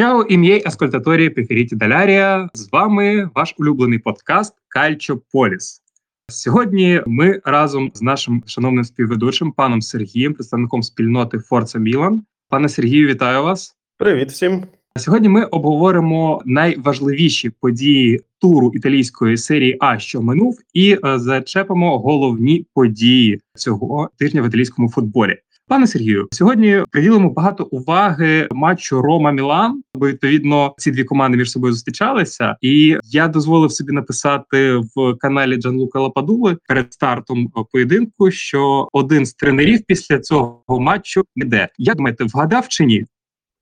Чао, ім'єй аскольтаторії Пехеріті Далярія. З вами ваш улюблений подкаст Кальчо Поліс. Сьогодні ми разом з нашим шановним співведучим паном Сергієм, представником спільноти Форца Мілан. Пане Сергію, вітаю вас. Привіт всім. Сьогодні ми обговоримо найважливіші події туру італійської серії А, що минув, і е, зачепимо головні події цього тижня в італійському футболі. Пане Сергію, сьогодні приділимо багато уваги матчу Рома Мілан, бо відповідно ці дві команди між собою зустрічалися, і я дозволив собі написати в каналі Джанлука Лападули перед стартом поєдинку, що один з тренерів після цього матчу йде. Як думаєте, вгадав чи ні?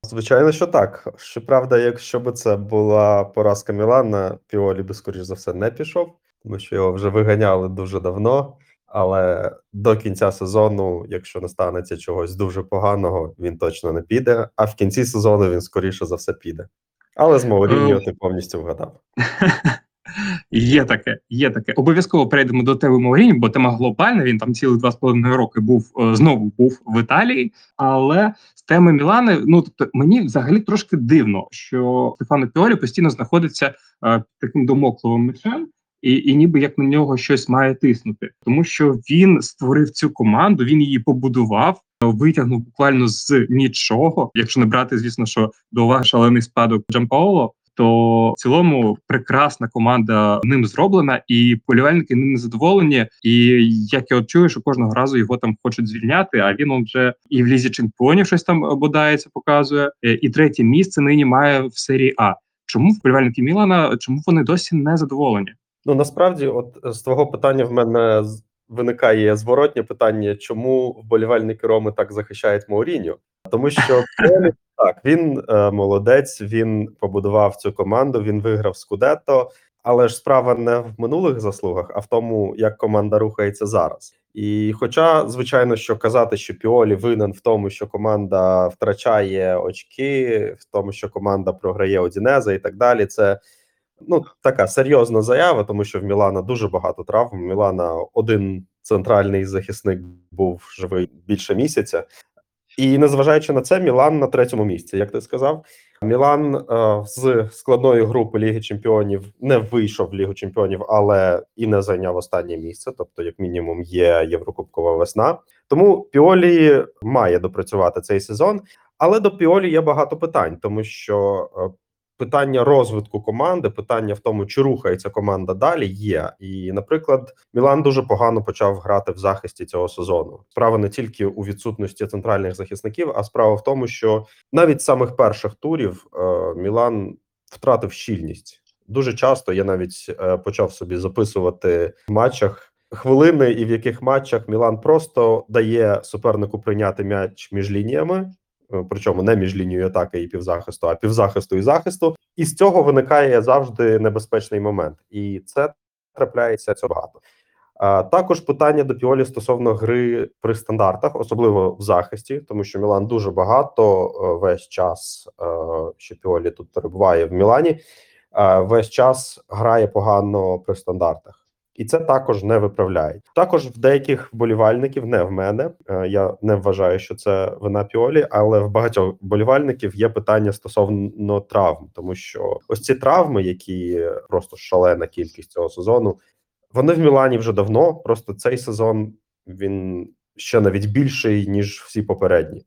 Звичайно, що так. Щоправда, якщо б це була поразка Мілана, Піолі би, скоріш за все, не пішов, тому що його вже виганяли дуже давно. Але до кінця сезону, якщо не станеться чогось дуже поганого, він точно не піде. А в кінці сезону він скоріше за все піде. Але з Мауріньо ти повністю вгадав. Є таке, є таке. Обов'язково перейдемо до теми Мауріні, бо тема глобальна. Він там цілих два з половиною роки був е, знову був в Італії. Але з теми Мілани, ну тобто мені взагалі трошки дивно, що Стефано Піолі постійно знаходиться е, таким домокловим мечем. І і ніби як на нього щось має тиснути, тому що він створив цю команду, він її побудував, витягнув буквально з нічого. Якщо не брати, звісно, що до уваги шалений спадок Джампаоло, то в цілому прекрасна команда ним зроблена, і полівальники ним не задоволені. І як я от чую, що кожного разу його там хочуть звільняти. А він вже і в лізі чемпіонів щось там бодається, показує, і третє місце нині має в серії А. Чому вболівальники Мілана? Чому вони досі не задоволені? Ну насправді, от з твого питання в мене виникає зворотнє питання, чому вболівальники Роми так захищають Мауріню? Тому що так він е, молодець, він побудував цю команду, він виграв Скудетто, але ж справа не в минулих заслугах, а в тому, як команда рухається зараз. І, хоча, звичайно, що казати, що Піолі винен в тому, що команда втрачає очки, в тому, що команда програє Одінеза і так далі, це ну така серйозна заява, тому що в Мілана дуже багато травм. Мілана один центральний захисник був живий більше місяця, і незважаючи на це, Мілан на третьому місці, як ти сказав. Мілан е, з складної групи Ліги Чемпіонів не вийшов в Лігу Чемпіонів, але і не зайняв останнє місце. Тобто, як мінімум, є Єврокубкова весна. Тому Піолі має допрацювати цей сезон. Але до Піолі є багато питань, тому що е, питання розвитку команди, питання в тому, чи рухається команда далі, є. І, наприклад, Мілан дуже погано почав грати в захисті цього сезону. Справа не тільки у відсутності центральних захисників, а справа в тому, що навіть з самих перших турів е, Мілан втратив щільність. Дуже часто я навіть е, почав собі записувати в матчах. Хвилини, і в яких матчах Мілан просто дає супернику прийняти м'яч між лініями, причому не між лінією атаки і півзахисту, а півзахисту і захисту. І з цього виникає завжди небезпечний момент, і це трапляється цього багато. Також питання до Піолі стосовно гри при стандартах, особливо в захисті, тому що Мілан дуже багато е, весь час, е, що Піолі тут перебуває в Мілані, весь час грає погано при стандартах і це також не виправляють. Також в деяких вболівальників, не в мене. Е, я не вважаю, що це вина піолі, але в багатьох вболівальників є питання стосовно травм, тому що ось ці травми, які просто шалена кількість цього сезону, вони в Мілані вже давно. Просто цей сезон він ще навіть більший ніж всі попередні.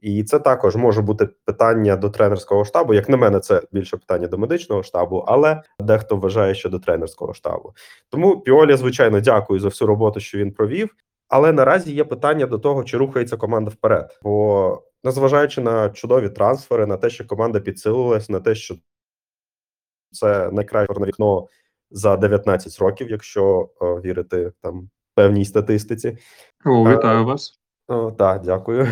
І це також може бути питання до тренерського штабу. Як на мене, це більше питання до медичного штабу, але дехто вважає, що до тренерського штабу. Тому Піолі, звичайно, дякую за всю роботу, що він провів. Але наразі є питання до того, чи рухається команда вперед. Бо незважаючи на чудові трансфери, на те, що команда підсилилась, на те, що це найкраще вікно за 19 років, якщо о, вірити там певній статистиці. О, Вітаю вас. Так, дякую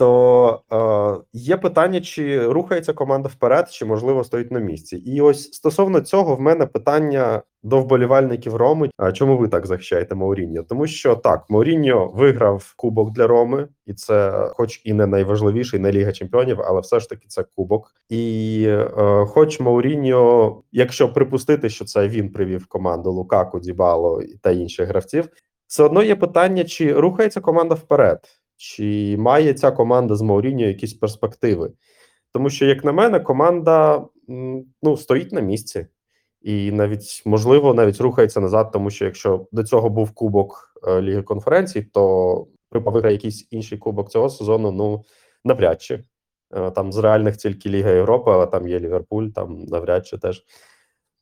то е, є питання, чи рухається команда вперед, чи можливо стоїть на місці. І ось стосовно цього, в мене питання до вболівальників Роми. А чому ви так захищаєте Мауріньо? Тому що так, Мауріньо виграв кубок для Роми, і це, хоч і не найважливіший, не Ліга Чемпіонів, але все ж таки це кубок. І е, хоч Мауріньо, якщо припустити, що це він привів команду Лукаку, Дібало та інших гравців, все одно є питання, чи рухається команда вперед. Чи має ця команда з Мауріньо якісь перспективи? Тому що, як на мене, команда ну, стоїть на місці. І навіть можливо навіть рухається назад, тому що якщо до цього був кубок е, Ліги конференцій, то виграє якийсь інший кубок цього сезону, ну навряд чи Е, там з реальних тільки Ліга Європи, але там є Ліверпуль, там навряд чи теж.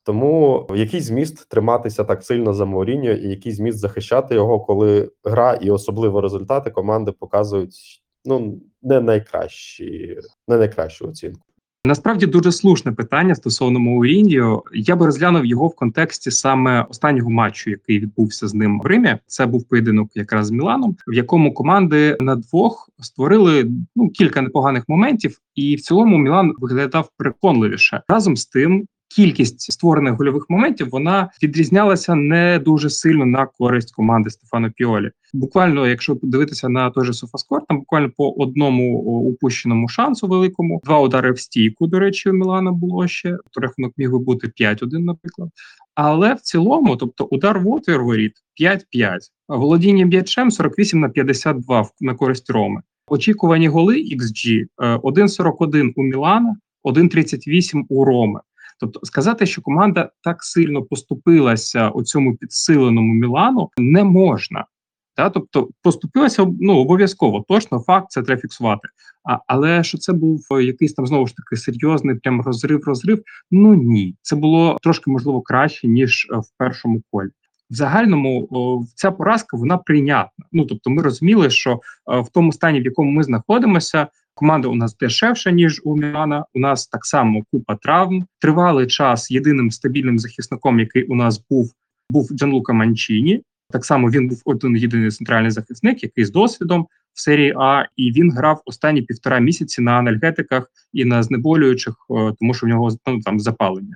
Тому який зміст триматися так сильно за Мауріньо і який зміст захищати його, коли гра і особливо результати команди показують ну не найкращі, не найкращу оцінку. Насправді дуже слушне питання стосовно Мауріньо. Я би розглянув його в контексті саме останнього матчу, який відбувся з ним в Римі. Це був поєдинок якраз з Міланом, в якому команди на двох створили ну кілька непоганих моментів, і в цілому Мілан виглядав переконливіше разом з тим. Кількість створених гольових моментів вона відрізнялася не дуже сильно на користь команди Стефано Піолі. Буквально, якщо подивитися на той же Софаскор, там буквально по одному упущеному шансу великому, два удари в стійку. До речі, у Мілана було ще то рахунок міг би бути 5-1, наприклад. Але в цілому, тобто, удар в отвір воріт 5-5, володіння м'ячем 48 на 52 на користь Роми. Очікувані голи XG 1,41 у Мілана, 1,38 у Роми. Тобто сказати, що команда так сильно поступилася у цьому підсиленому Мілану, не можна. Та? Тобто поступилася ну обов'язково, точно факт це треба фіксувати. А, Але що це був якийсь там знову ж таки серйозний прям розрив, розрив? Ну ні, це було трошки можливо краще ніж в першому колі. В загальному о, ця поразка вона прийнятна. Ну тобто, ми розуміли, що о, в тому стані, в якому ми знаходимося, Команда у нас дешевша ніж у Мілана. У нас так само купа травм. Тривалий час єдиним стабільним захисником, який у нас був, був Джанлука Манчіні. Так само він був один єдиний центральний захисник, який з досвідом в серії А, і він грав останні півтора місяці на анальгетиках і на знеболюючих, тому що в нього ну, там запалення.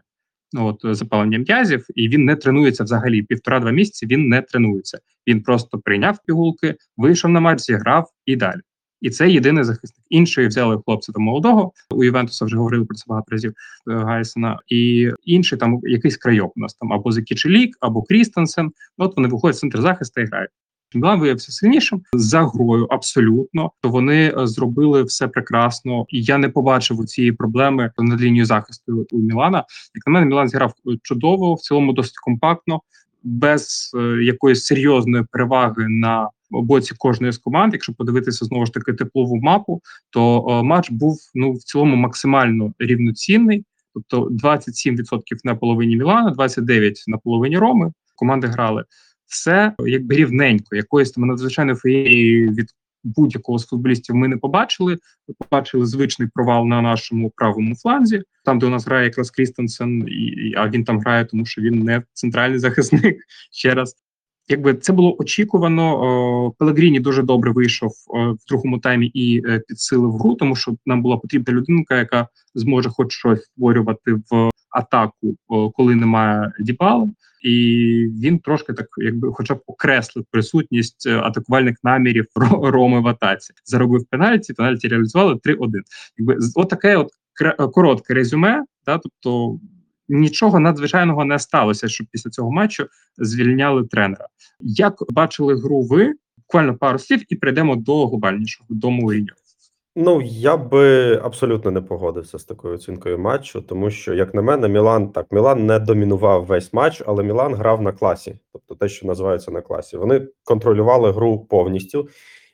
От запалення м'язів, і він не тренується взагалі. Півтора-два місяці він не тренується. Він просто прийняв пігулки, вийшов на матч, зіграв і далі. І це єдиний захисник. Іншої взяли хлопця до молодого. У Ювентуса вже говорили про це багато разів е, Гайсена. І інший там якийсь крайок у нас там або Закічелік, або Крістенсен. От вони виходять в центр захисту і грають. Мілан виявився сильнішим за грою, абсолютно. То вони е, зробили все прекрасно, і я не побачив у цієї проблеми над лінією захисту у Мілана. Як на мене, Мілан зіграв чудово, в цілому досить компактно, без е, якоїсь серйозної переваги на боці кожної з команд. Якщо подивитися знову ж таки теплову мапу, то о, матч був ну в цілому максимально рівноцінний. Тобто 27% на половині Мілана, 29% на половині Роми. Команди грали все якби рівненько. Якоїсь там надзвичайної феєрії від будь-якого з футболістів ми не побачили. Ми побачили звичний провал на нашому правому фланзі, там де у нас грає якраз Крістенсен, і а він там грає, тому що він не центральний захисник. Ще раз Якби це було очікувано, Пелегріні дуже добре вийшов в другому таймі і е, підсилив гру, тому що нам була потрібна людинка, яка зможе хоч щось створювати в атаку, коли немає дібали, і він трошки так, якби, хоча б окреслив присутність е, атакувальних намірів Роми в атаці. Заробив пенальті, пенальті реалізували 3-1. Якби от таке от коротке резюме, да, тобто нічого надзвичайного не сталося, щоб після цього матчу звільняли тренера. Як бачили гру ви? Буквально пару слів, і прийдемо до глобальнішого до Мourinho. Ну я би абсолютно не погодився з такою оцінкою матчу, тому що, як на мене, Мілан так Мілан не домінував весь матч, але Мілан грав на класі, тобто те, що називається на класі. Вони контролювали гру повністю,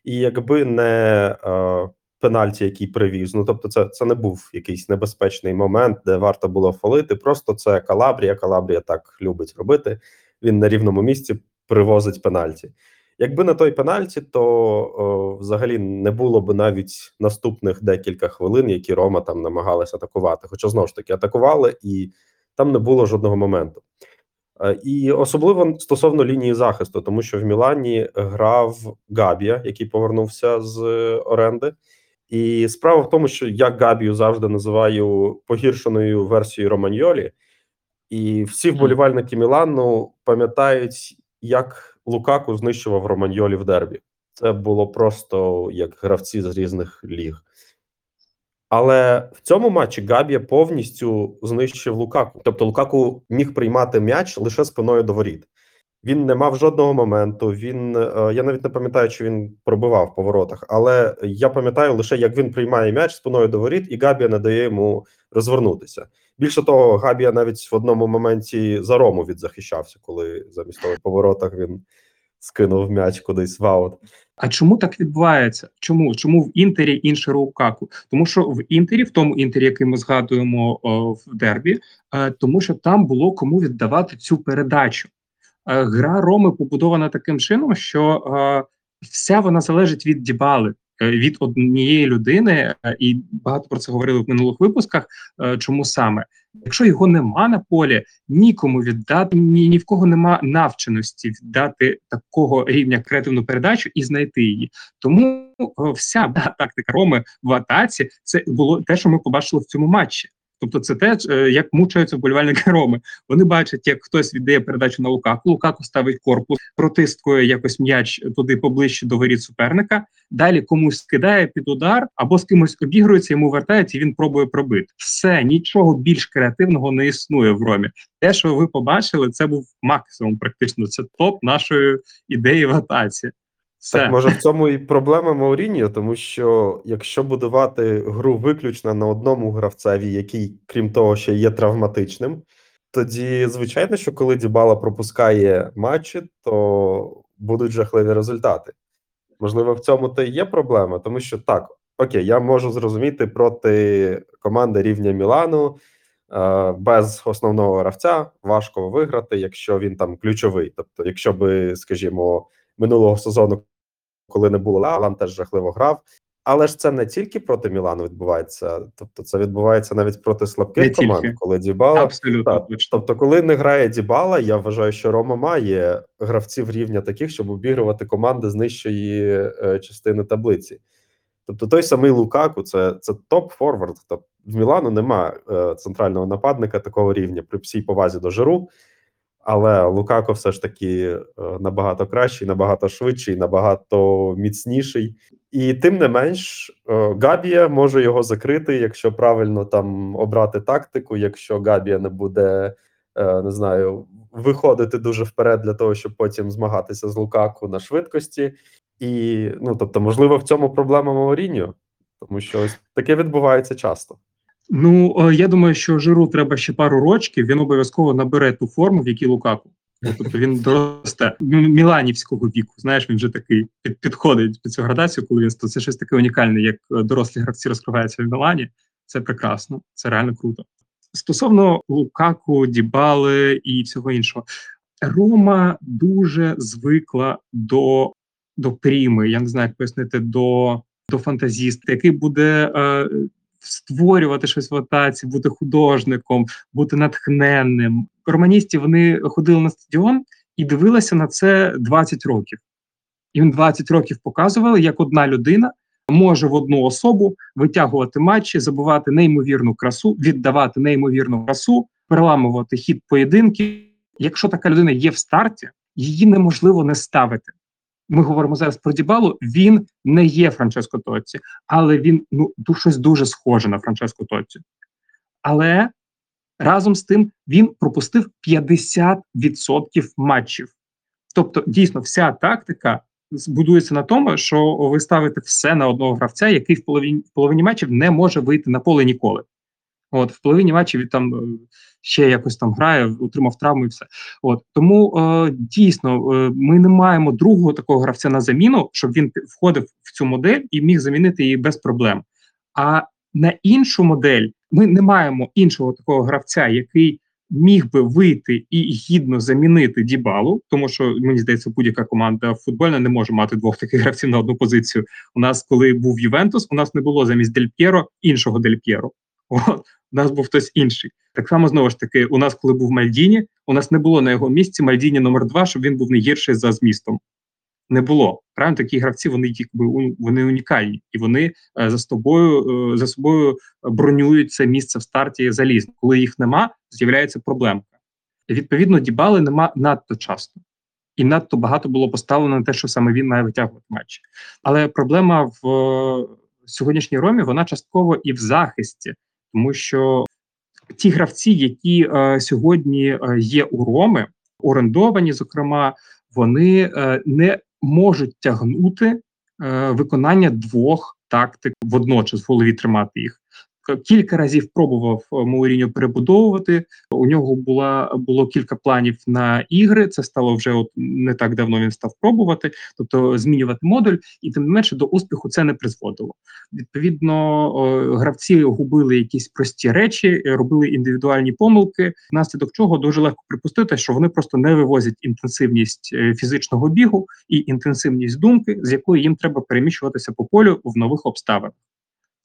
і якби не е, пенальті, який привіз. Ну тобто, це це не був якийсь небезпечний момент, де варто було фолити. Просто це Калабрія. Калабрія так любить робити. Він на рівному місці привозить пенальті. Якби на той пенальті, то о, взагалі не було б навіть наступних декілька хвилин, які Рома там намагалися атакувати. Хоча знову ж таки атакували, і там не було жодного моменту. Е, і особливо стосовно лінії захисту, тому що в Мілані грав Габія, який повернувся з оренди. І справа в тому, що я Габію завжди називаю погіршеною версією Романьолі, і всі вболівальники Мілану пам'ятають, як Лукаку знищував Романьолі в дербі. Це було просто як гравці з різних ліг. Але в цьому матчі Габія повністю знищив Лукаку. Тобто Лукаку міг приймати м'яч лише спиною до воріт. Він не мав жодного моменту. Він е, я навіть не пам'ятаю, чи він пробивав по воротах, але я пам'ятаю лише, як він приймає м'яч спиною до воріт, і Габія не дає йому розвернутися. Більше того, Габія навіть в одному моменті за Рому відзахищався, коли замість того по воротах він скинув м'яч кудись в аут. А чому так відбувається? Чому чому в інтері інше Лукаку? Тому що в інтері, в тому інтері, який ми згадуємо о, в дербі, е, тому що там було кому віддавати цю передачу. Е, гра Роми побудована таким чином, що е, вся вона залежить від Дібали, е, від однієї людини, і багато про це говорили в минулих випусках. Чому саме? Якщо його нема на полі, нікому віддати, ні, ні в кого нема навченості віддати такого рівня креативну передачу і знайти її. Тому вся тактика Роми в атаці це було те, що ми побачили в цьому матчі. Тобто, це те, е, як мучаються вболівальники Роми. Вони бачать, як хтось віддає передачу на Лукаку. Лукаку ставить корпус, протискує якось м'яч туди поближче до воріт суперника. Далі комусь скидає під удар або з кимось обігрується, йому вертається, і він пробує пробити. Все нічого більш креативного не існує в Ромі. Те, що ви побачили, це був максимум. Практично це топ нашої ідеї в атаці. Все. Так, може в цьому і проблема Мауріньо, тому що якщо будувати гру виключно на одному гравцеві, який, крім того, ще є травматичним, тоді звичайно, що коли Дібала пропускає матчі, то будуть жахливі результати. Можливо, в цьому то і є проблема, тому що так, окей, я можу зрозуміти проти команди рівня Мілану. е, Без основного гравця важко виграти, якщо він там ключовий. Тобто, якщо би, скажімо, минулого сезону, коли не було Алан, теж жахливо грав. Але ж це не тільки проти Мілану відбувається, тобто це відбувається навіть проти Не слабких команд, тільки. коли Дібала. Абсолютно Так, тобто, коли не грає Дібала, я вважаю, що Рома має гравців рівня таких, щоб обігрувати команди з нижчої е, частини таблиці. Тобто той самий Лукаку, це, це топ-форвард. Тобто в Мілану нема е, центрального нападника такого рівня при всій повазі до Жиру. Але Лукако все ж таки е, набагато кращий, набагато швидший, набагато міцніший. І тим не менш, е, Габія може його закрити, якщо правильно там обрати тактику, якщо Габія не буде, е, не знаю, виходити дуже вперед для того, щоб потім змагатися з Лукаку на швидкості. І ну тобто, можливо, в цьому проблема Мауріньо, тому що ось таке відбувається часто. Ну е, я думаю, що жиру треба ще пару рочків. Він обов'язково набере ту форму, в якій Лукаку. Ну, Тобто він доросте міланівського віку. Знаєш, він вже такий підходить під цю градацію, коли він це щось таке унікальне, як е, дорослі гравці розкриваються в Мілані. Це прекрасно, це реально круто. Стосовно Лукаку, Дібали і всього іншого, Рома дуже звикла до, до пріми. Я не знаю, як пояснити, до, до фантазіста, який буде. Е, Створювати щось в атаці, бути художником, бути натхненним. Романісті вони ходили на стадіон і дивилися на це 20 років. Він 20 років показували, як одна людина може в одну особу витягувати матчі, забувати неймовірну красу, віддавати неймовірну красу, переламувати хід поєдинків. Якщо така людина є в старті, її неможливо не ставити. Ми говоримо зараз про Дібалу. Він не є Франческо Тоці, але він ну щось дуже схоже на Франческо Тоці. Але разом з тим він пропустив 50% матчів. Тобто, дійсно, вся тактика збудується на тому, що ви ставите все на одного гравця, який в половині, в половині матчів не може вийти на поле ніколи. От в половині матчів він там е, ще якось там грає, отримав травму і все. От тому е, дійсно е, ми не маємо другого такого гравця на заміну, щоб він входив в цю модель і міг замінити її без проблем. А на іншу модель ми не маємо іншого такого гравця, який міг би вийти і гідно замінити Дібалу, тому що мені здається, будь-яка команда футбольна не може мати двох таких гравців на одну позицію. У нас, коли був Ювентус, у нас не було замість Дель П'єро іншого Дель П'єро. От у нас був хтось інший. Так само знову ж таки, у нас, коли був Мальдіні, у нас не було на його місці Мальдіні номер два, щоб він був не гірший за змістом. Не було. Правильно, такі гравці вони якби вони унікальні, і вони е, за собою е, за собою бронюють це місце в старті залізно. Коли їх нема, з'являється проблемка. Відповідно, дібали нема надто часто. І надто багато було поставлено на те, що саме він має витягувати матчі. Але проблема в е, сьогоднішній ромі вона частково і в захисті, тому що ті гравці, які е, сьогодні е, є у Роми, орендовані, зокрема, вони е, не можуть тягнути е, виконання двох тактик водночас в голові тримати їх. Е, Кілька разів пробував е, Мауріньо перебудовувати. У нього була було кілька планів на ігри. Це стало вже от не так давно. Він став пробувати, тобто змінювати модуль, і тим не менше до успіху це не призводило. Відповідно, гравці губили якісь прості речі, е, робили індивідуальні помилки, внаслідок чого дуже легко припустити, що вони просто не вивозять інтенсивність фізичного бігу і інтенсивність думки, з якої їм треба переміщуватися по полю в нових обставинах.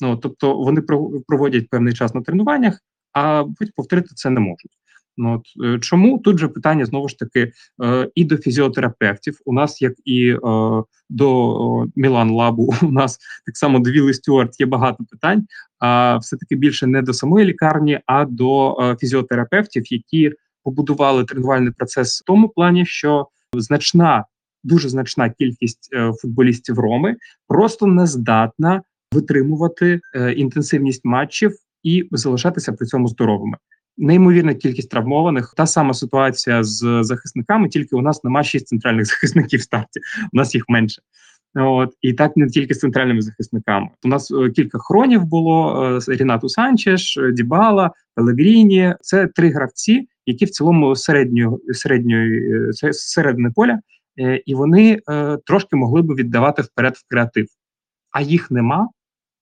Ну тобто вони про- проводять певний час на тренуваннях, а повторити це не можуть. Ну от е, чому тут же питання знову ж таки е, і до фізіотерапевтів. У нас, як і е, до Мілан Лабу, у нас так само до Вілли Стюарт є багато питань. А все таки більше не до самої лікарні, а до фізіотерапевтів, які побудували тренувальний процес в тому плані, що значна, дуже значна кількість футболістів Роми просто не здатна витримувати е, інтенсивність матчів і залишатися при цьому здоровими. Неймовірна кількість травмованих. Та сама ситуація з захисниками, тільки у нас нема шість центральних захисників в старті. У нас їх менше. От і так не тільки з центральними захисниками. У нас е, кілька хронів було: е, Рінату Санчеш, Дібала, Пелегріні. Це три гравці, які в цілому середньої середньої е, се- середини поля, і вони трошки могли би віддавати вперед в креатив, а їх нема,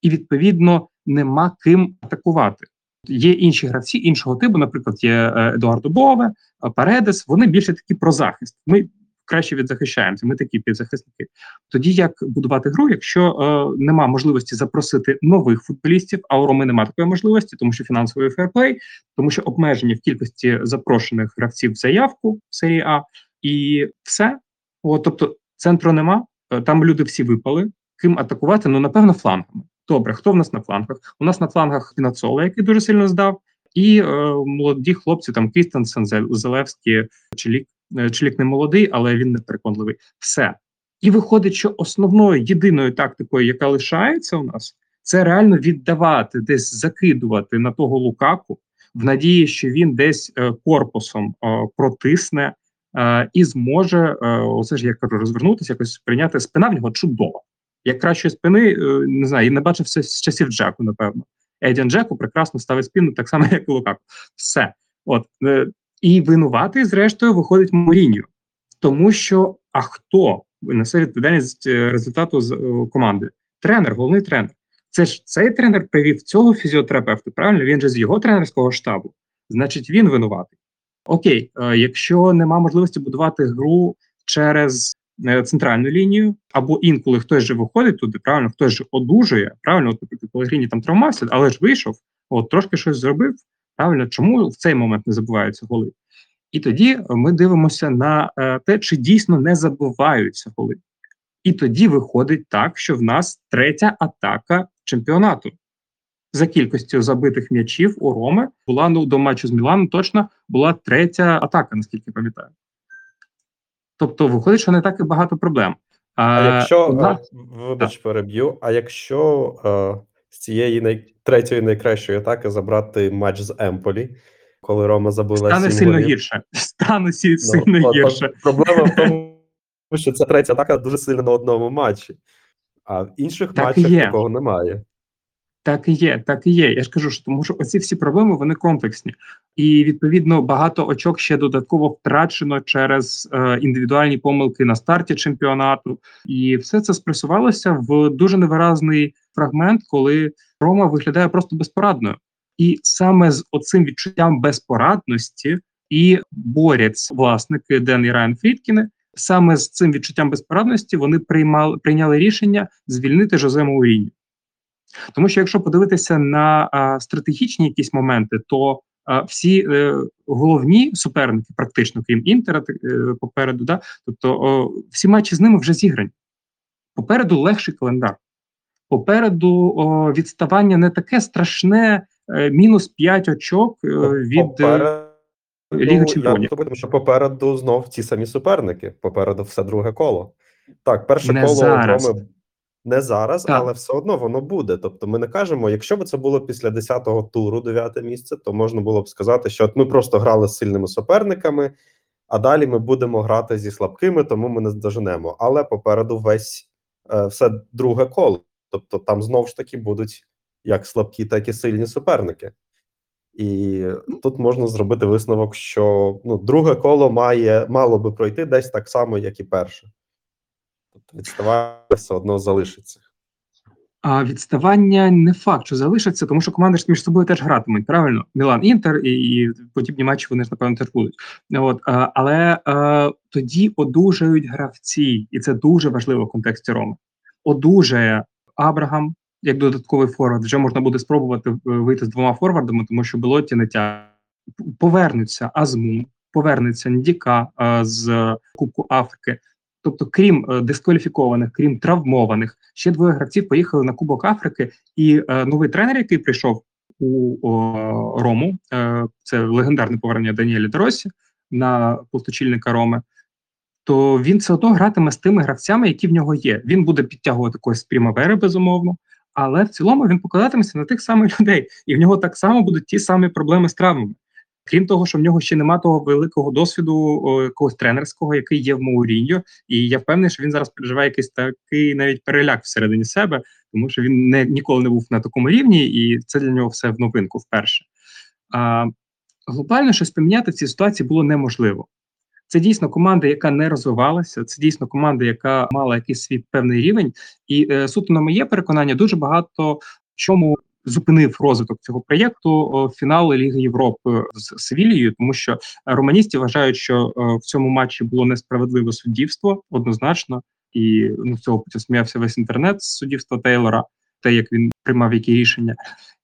і відповідно нема ким атакувати. Є інші гравці іншого типу, наприклад, є е, Едуардо Бове, Паредес. Вони більше такі про захист. Ми краще відзахищаємося. Ми такі півзахисники. Тоді як будувати гру, якщо е, нема можливості запросити нових футболістів, а у Роми немає такої можливості, тому що фінансовий ферплей, тому що обмеження в кількості запрошених гравців в заявку в серії А, і все. От, тобто центру нема, е, там люди всі випали. Ким атакувати? Ну напевно, флангами. Добре, хто в нас на флангах? У нас на флангах Пінацола, який дуже сильно здав, і е, молоді хлопці, там Крістенсен, Зелевський, Челік. Е, Челік не молодий, але він не переконливий. Все. І виходить, що основною єдиною тактикою, яка лишається у нас, це реально віддавати, десь закидувати на того Лукаку, в надії, що він десь е, корпусом е, протисне е, і зможе, е, оце ж я кажу, розвернутися, якось прийняти спина в нього чудова. Як кращої спини, е, не знаю, я не бачив все з часів Джеку, напевно. Едіан Джеку прекрасно ставить спину так само, як і Лукаку. Все. От е, і винуватий, зрештою, виходить Моріньо. Тому що а хто несе відповідальність е, результату з команди? Тренер, головний тренер. Це ж цей тренер привів цього фізіотерапевта. Правильно, він же з його тренерського штабу. Значить, він винуватий. Окей, якщо нема можливості будувати гру через центральну лінію, або інколи хтось же виходить туди, правильно, хтось же одужує. Правильно, от, наприклад, Пелегріні там травмався, але ж вийшов, от трошки щось зробив. Правильно, чому в цей момент не забуваються голи? І тоді ми дивимося на е, те, чи дійсно не забуваються голи. І тоді виходить так, що в нас третя атака чемпіонату. За кількістю забитих м'ячів у Роми була ну до матчу з Міланом точно була третя атака, наскільки пам'ятаю. Тобто, виходить, що не так і багато проблем. А якщо одна- е, вибач, переб'ю. А якщо е, з цієї най... третьої найкращої атаки забрати матч з Емполі, коли Рома забила стане сім сильно голів? гірше. Стане сі- Ну, сильно от- от гірше. Проблема в тому, що ця третя атака дуже сильно на одному матчі, а в інших Так матчах такого немає. Так і є, так і є. Я ж кажу, що тому що оці всі проблеми вони комплексні, і відповідно багато очок ще додатково втрачено через е, індивідуальні помилки на старті чемпіонату, і все це спресувалося в дуже невиразний фрагмент, коли Рома виглядає просто безпорадною, і саме з оцим відчуттям безпорадності і борються власники Ден і Райан Фрідкіни. Саме з цим відчуттям безпорадності вони приймали прийняли рішення звільнити Жозе Мауріньо. Тому що якщо подивитися на а, стратегічні якісь моменти, то а, всі е, головні суперники, практично крім Інтера, е, попереду, да, тобто о, всі матчі з ними вже зіграні. Попереду легший календар. Попереду о, відставання не таке страшне, е, мінус 5 очок е, від е, Попереду, Ліги Чемпіонів. тому що попереду знов ті самі суперники. Попереду все друге коло. Так, перше Не коло зараз. Роми не зараз, Так. але все одно воно буде. Тобто, ми не кажемо, якщо б це було після 10-го туру, 9 місце, то можна було б сказати, що от ми просто грали з сильними суперниками, а далі ми будемо грати зі слабкими, тому ми не здоженемо. Але попереду весь е, все друге коло. Тобто там знову ж таки будуть як слабкі, так і сильні суперники. І тут можна зробити висновок, що ну, друге коло має мало би пройти десь так само, як і перше. Тобто відставання все одно залишиться. А відставання не факт, що залишиться, тому що команди ж між собою теж гратимуть. Правильно, Мілан Інтер і, і подібні матчі вони ж напевно теж будуть. От а, але а, тоді одужають гравці, і це дуже важливо в контексті Роми. Одужає Абрагам як додатковий форвард. Вже можна буде спробувати е, вийти з двома форвардами, тому що Белотті не тягне. Повернуться Азмун, повернеться Ndіка а, з Кубку Африки. Тобто, крім е, дискваліфікованих, крім травмованих, ще двоє гравців поїхали на Кубок Африки, і е, новий тренер, який прийшов у Рому, е, це легендарне повернення Даніеля Доросі на постачільника Роми. То він все одно гратиме з тими гравцями, які в нього є. Він буде підтягувати когось з Прімавери, безумовно, але в цілому він покладатиметься на тих самих людей, і в нього так само будуть ті самі проблеми з травмами. Крім того, що в нього ще немає того великого досвіду о, якогось тренерського, який є в Мауріньо, і я впевнений, що він зараз переживає якийсь такий навіть переляк всередині себе, тому що він не ніколи не був на такому рівні, і це для нього все в новинку вперше. А глобально щось поміняти в цій ситуації було неможливо. Це дійсно команда, яка не розвивалася. Це дійсно команда, яка мала якийсь свій певний рівень, і е, суто на моє переконання, дуже багато чому зупинив розвиток цього проєкту фінал Ліги Європи з Севілією, тому що романісти вважають, що в цьому матчі було несправедливе суддівство однозначно, і ну цього потім сміявся весь інтернет з суддівства Тейлора, те як він приймав які рішення,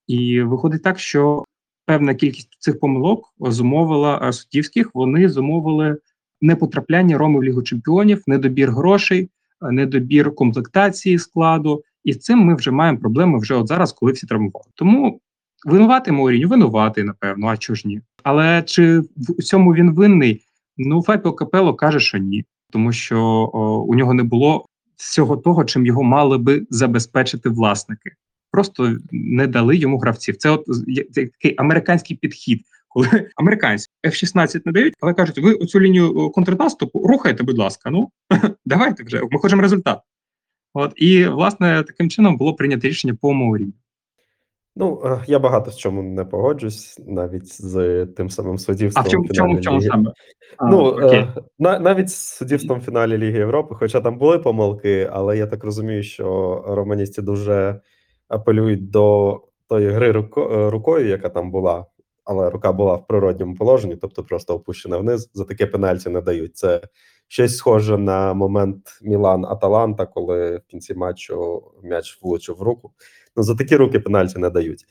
і виходить так, що певна кількість цих помилок зумовила а, суддівських. Вони зумовили непотрапляння Роми в Лігу Чемпіонів, недобір грошей, недобір комплектації складу. І з цим ми вже маємо проблеми вже от зараз, коли всі травмували. Тому винуватий Мауріньо, винуватий, напевно, а чого ж ні? Але чи в цьому він винний? Ну, Файпо Капело каже, що ні, тому що о, у нього не було всього того, чим його мали би забезпечити власники. Просто не дали йому гравців. Це от такий американський підхід, коли американці F-16 не дають, але кажуть, ви оцю лінію контрнаступу рухайте, будь ласка. Ну давайте вже, ми хочемо результат. От і власне таким чином було прийнято рішення по Маурі. Ну, е, я багато з чому не погоджусь, навіть з тим самим А в чому в чому в чому Ліги. саме? А, Ну, окей. е, на, навіть з суддівством в фіналі Ліги Європи, хоча там були помилки, але я так розумію, що романісти дуже апелюють до тої гри руко, е, рукою, яка там була, але рука була в природньому положенні, тобто просто опущена вниз. За таке пенальті не дають. Це щось схоже на момент Мілан-Аталанта, коли в кінці матчу м'яч влучив в руку. Ну, за такі руки пенальті не дають.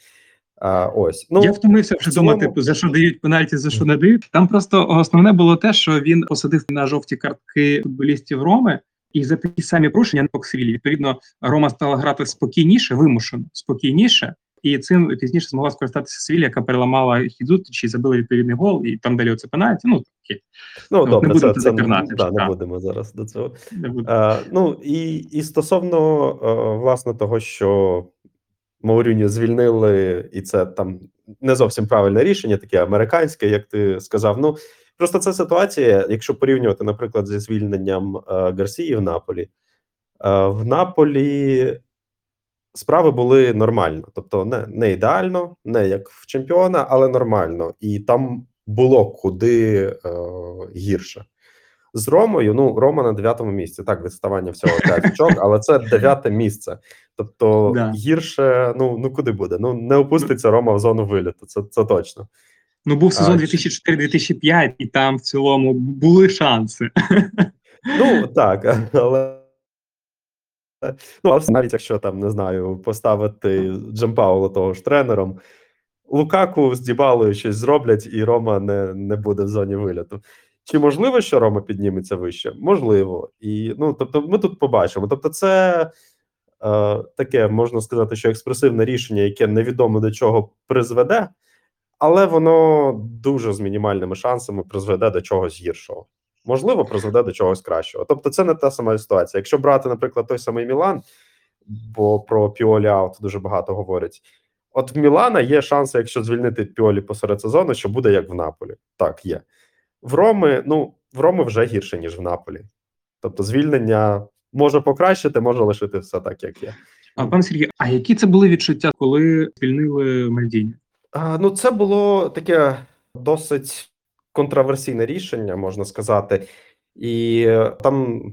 А, ось. Ну, я втомився вже думати, типу, за що дають пенальті, за що не дають. Там просто основне було те, що він посадив на жовті картки футболістів Роми, і за такі самі порушення не Поксвілі. Відповідно, Рома стала грати спокійніше, вимушено спокійніше. І цим пізніше змогла скористатися Севілля, яка переламала хід зустрічі, забила відповідний гол, і там далі оце пенальті. Ну таке ну не добре, будемо це, це да, не будемо зараз до цього. не. Е, ну і, і стосовно е, власне того, що Мауріню звільнили, і це там не зовсім правильне рішення, таке американське, як ти сказав. Ну просто це ситуація, якщо порівнювати, наприклад, зі звільненням е, Гарсії в Наполі. Е, в Наполі справи були нормально, тобто не, не ідеально, не як в чемпіона, але нормально. І там було куди е, гірше. З Ромою, ну Рома на дев'ятому місці. Так, відставання всього 5 очок, але це дев'яте місце. Тобто Да. гірше, ну ну куди буде? Ну не опуститься Рома в зону виліту. Це це точно. Ну був сезон а, 2004-2005, і там в цілому були шанси. Ну так, але. Ну, але навіть якщо там не знаю, поставити Джампаула того ж тренером, Лукаку з Дібалою щось зроблять, і Рома не, не буде в зоні виліту. Чи можливо, що Рома підніметься вище? Можливо. І ну, тобто, ми тут побачимо. Тобто, це е, таке можна сказати, що експресивне рішення, яке невідомо до чого призведе, але воно дуже з мінімальними шансами призведе до чогось гіршого. Можливо, призведе до чогось кращого. Тобто, це не та сама ситуація. Якщо брати, наприклад, той самий Мілан, бо про Піолі аут дуже багато говорять. От в Мілана є шанси, якщо звільнити Піолі посеред сезону, що буде як в Наполі. Так, є. В Роми, ну, в Роми вже гірше, ніж в Наполі. Тобто, звільнення може покращити, може лишити все так, як є. А пан Сергій, а які це були відчуття, коли звільнили Мальдіні? А, ну, це було таке досить контроверсійне рішення, можна сказати. І е, там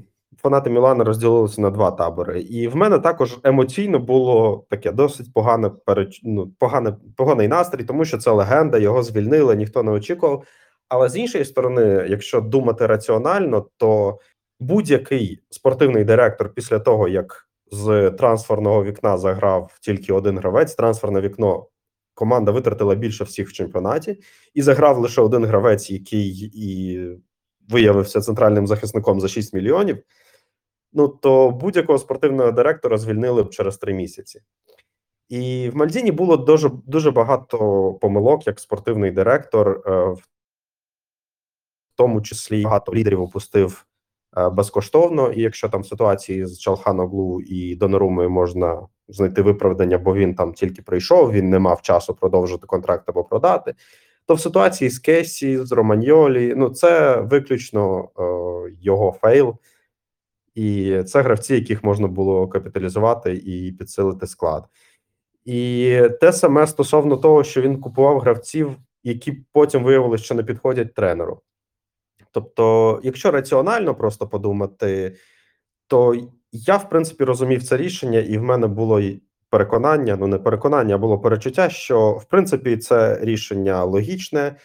фанати Мілана розділилися на два табори. І в мене також емоційно було таке досить погане переч... ну, погане, поганий настрій, тому що це легенда, його звільнили, ніхто не очікував. Але з іншої сторони, якщо думати раціонально, то будь-який спортивний директор після того, як з трансферного вікна заграв тільки один гравець, трансферне вікно команда витратила більше всіх в чемпіонаті, і заграв лише один гравець, який і виявився центральним захисником за 6 мільйонів. Ну то будь-якого спортивного директора звільнили б через три місяці. І в Мальдіні було дуже дуже багато помилок як спортивний директор, е, в тому числі багато лідерів опустив безкоштовно. І якщо там в ситуації з Чалханоглу і Донорумою можна знайти виправдання, бо він там тільки прийшов, він не мав часу продовжити контракт або продати. То в ситуації з Кесі, з Романьолі, ну це виключно е, його фейл, і це гравці, яких можна було капіталізувати і підсилити склад. І те саме стосовно того, що він купував гравців, які потім виявилося, що не підходять тренеру. Тобто, якщо раціонально просто подумати, то я в принципі розумів це рішення, і в мене було переконання, ну не переконання, а було перечуття, що в принципі це рішення логічне,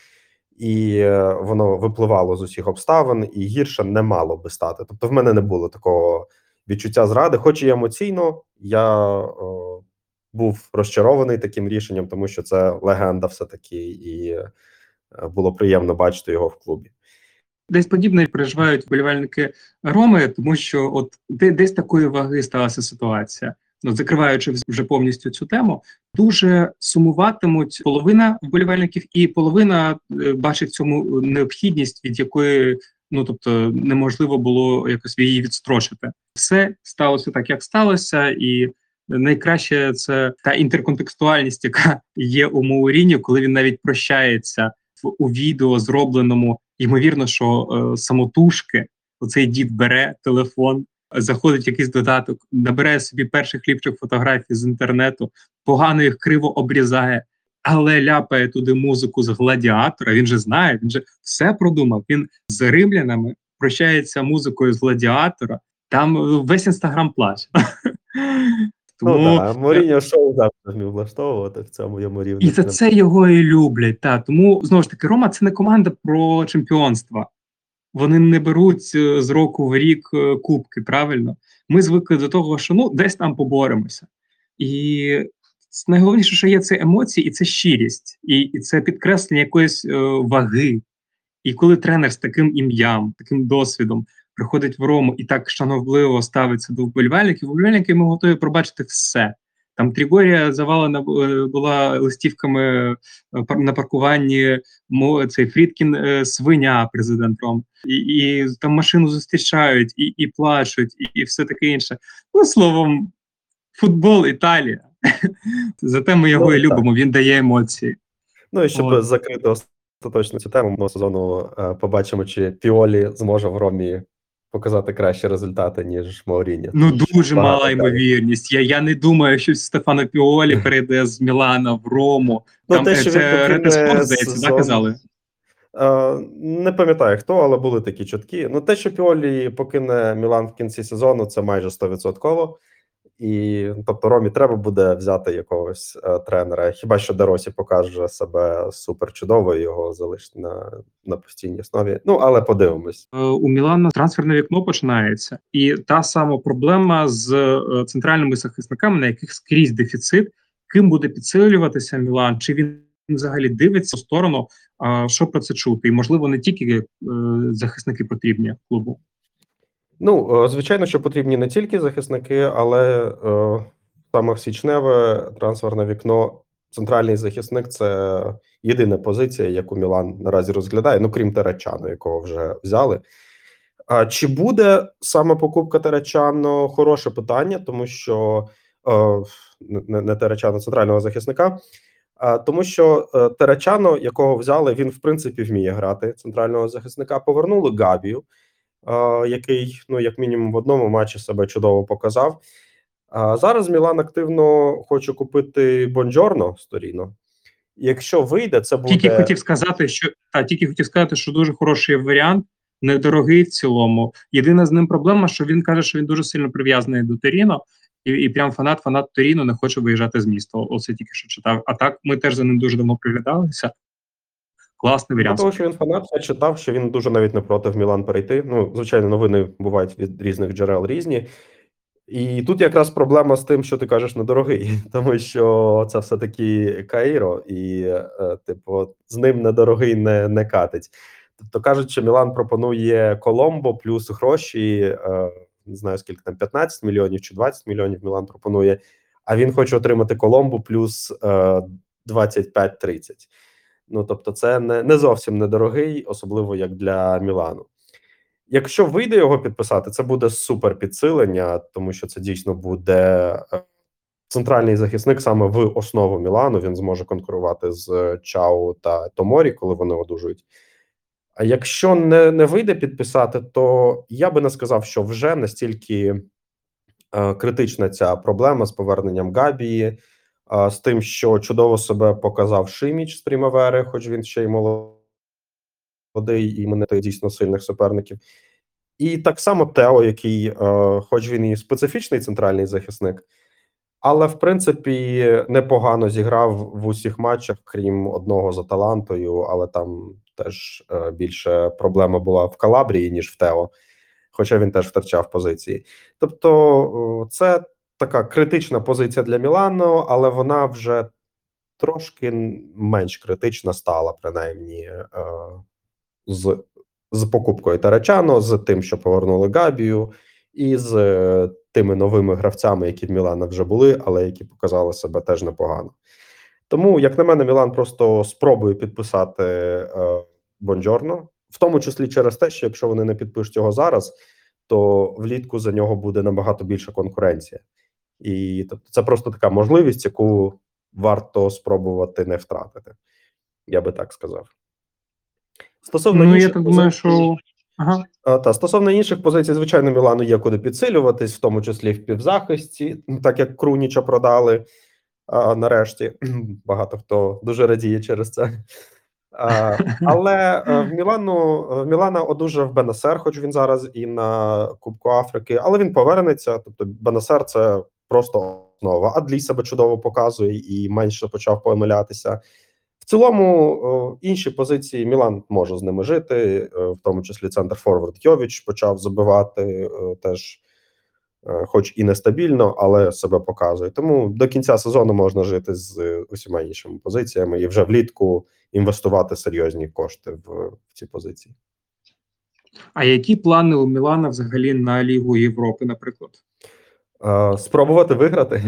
і е, воно випливало з усіх обставин, і гірше не мало би стати. Тобто, в мене не було такого відчуття зради, хоч і емоційно, я був розчарований таким рішенням, тому що це легенда, все таки, і е, було приємно бачити його в клубі. Десь подібне переживають вболівальники Роми, тому що от де десь такої ваги сталася ситуація. Ну, закриваючи вже повністю цю тему, дуже сумуватимуть половина вболівальників, і половина е, бачить цьому необхідність, від якої ну тобто неможливо було якось її відстрочити. Все сталося так, як сталося, і найкраще це та інтерконтекстуальність, яка є у Мауріні, коли він навіть прощається в у відео, зробленому ймовірно, що е, самотужки оцей дід бере телефон, заходить якийсь додаток, набирає собі перших ліпчих фотографій з інтернету, погано їх криво обрізає, але ляпає туди музику з гладіатора. Він же знає, він же все продумав. Він з римлянами прощається музикою з гладіатора. Там весь інстаграм плаче. Тому ну, да. Моріньо шоу завжди вмів влаштовувати в цьому йому рівні. І за це його і люблять. Та тому знову ж таки, Рома це не команда про чемпіонство. Вони не беруть е, з року в рік е, кубки. Правильно, ми звикли до того, що ну десь там поборемося, і найголовніше, що є це емоції, і це щирість, і і це підкреслення якоїсь е, ваги. І коли тренер з таким ім'ям, таким досвідом приходить в Рому і так шановливо ставиться до вболівальників, вболівальники ми готові пробачити все. Там Трігорія завалена е, була листівками е, на паркуванні цей Фрідкін е, свиня президент Ром. І і там машину зустрічають, і і плачуть, і і все таке інше. Ну, словом, футбол Італія. Зате ми його ну, і любимо, він дає емоції. Ну і щоб От. закрити остаточно цю тему, ми сезону побачимо, чи Піолі зможе в Ромі показати кращі результати, ніж Мауріні. Ну дуже мала ймовірність. Я я не думаю, що Стефано Піолі перейде з Мілана в Рому. Ну, Там те, що це Ретеспорт, здається, так казали. Uh, не пам'ятаю хто, але були такі чутки. Ну, те, що Піолі покине Мілан в кінці сезону, це майже 100%. І тобто Ромі треба буде взяти якогось е, тренера. Хіба що Деросі покаже себе супер чудово, його залишить на на постійній основі. Ну але подивимось. Е, у Мілана трансферне вікно починається, і та сама проблема з е, центральними захисниками, на яких скрізь дефіцит, ким буде підсилюватися Мілан, чи він взагалі дивиться в сторону, що про це чути, і можливо не тільки е, захисники потрібні клубу. Ну, е, звичайно, що потрібні не тільки захисники, але е, саме січневе трансферне вікно. Центральний захисник це єдина позиція, яку Мілан наразі розглядає, ну крім Теречану, якого вже взяли. А чи буде саме покупка Теречану? Хороше питання, тому що е, не, не Теречану центрального захисника. А, тому що Теречано, якого взяли, він в принципі вміє грати центрального захисника. Повернули Габію, який, ну як мінімум, в одному матчі себе чудово показав. А зараз Мілан активно хоче купити Бонджорно з Торіно. Якщо вийде, це буде Тільки хотів сказати, що та тільки хотів сказати, що дуже хороший варіант, недорогий в цілому. Єдина з ним проблема, що він каже, що він дуже сильно прив'язаний до Торіно, і, і прям фанат, фанат Торіно не хоче виїжджати з міста. Оце тільки що читав. А так ми теж за ним дуже давно приглядалися. Класний варіант. того, що він фанат, я читав, що він дуже навіть не проти в Мілан перейти. Ну, звичайно, новини бувають від різних джерел різні. І тут якраз проблема з тим, що ти кажеш недорогий, тому що це все-таки Каїро, і, е, типу, з ним недорогий не, не катить. Тобто кажуть, що Мілан пропонує Коломбо плюс гроші. Е, не знаю скільки там 15 мільйонів чи 20 мільйонів Мілан пропонує, а він хоче отримати Коломбо плюс е, 25-30. Ну тобто, це не, не зовсім недорогий, особливо як для Мілану. Якщо вийде його підписати, це буде супер підсилення, тому що це дійсно буде е, центральний захисник саме в основу Мілану. Він зможе конкурувати з Чао та Томорі, коли вони одужують. А якщо не, не вийде підписати, то я би не сказав, що вже настільки е, критична ця проблема з поверненням Габії, е, з тим, що чудово себе показав Шиміч з Примавери, хоч він ще й молодий і мене дійсно сильних суперників. І так само Тео, який, е, хоч він і специфічний центральний захисник, але в принципі непогано зіграв в усіх матчах, крім одного за талантою, але там теж е, більше проблема була в Калабрії, ніж в Тео, хоча він теж втрачав позиції. Тобто, це така критична позиція для Мілану, але вона вже трошки менш критична стала, принаймні, е, з з покупкою Тарачано, з тим, що повернули Габію, і з е, тими новими гравцями, які в Мілана вже були, але які показали себе теж непогано. Тому, як на мене, Мілан просто спробує підписати е, Бонджорно, в тому числі через те, що якщо вони не підпишуть його зараз, то влітку за нього буде набагато більша конкуренція. І тобто, це просто така можливість, яку варто спробувати не втратити. Я би так сказав. Стосовно Ну, я так думаю, позицій- що. Ага. та стосовно інших позицій, звичайно, Мілану є куди підсилюватись, в тому числі в півзахисті, так як Круніча продали а, нарешті. Багато хто дуже радіє через це. А, але е, в Мілану в Мілана одужав Бенасер, хоч він зараз і на Кубку Африки, але він повернеться. Тобто, Бенасер це просто основа. Адлі себе чудово показує і менше почав помилятися. В цілому, інші позиції Мілан може з ними жити, е, в тому числі центр Форвард Йовіч почав забивати е, теж, е, хоч і нестабільно, але себе показує. Тому до кінця сезону можна жити з усіма іншими позиціями і вже влітку інвестувати серйозні кошти в ці позиції. А які плани у Мілана взагалі на Лігу Європи, наприклад? Е, Спробувати виграти.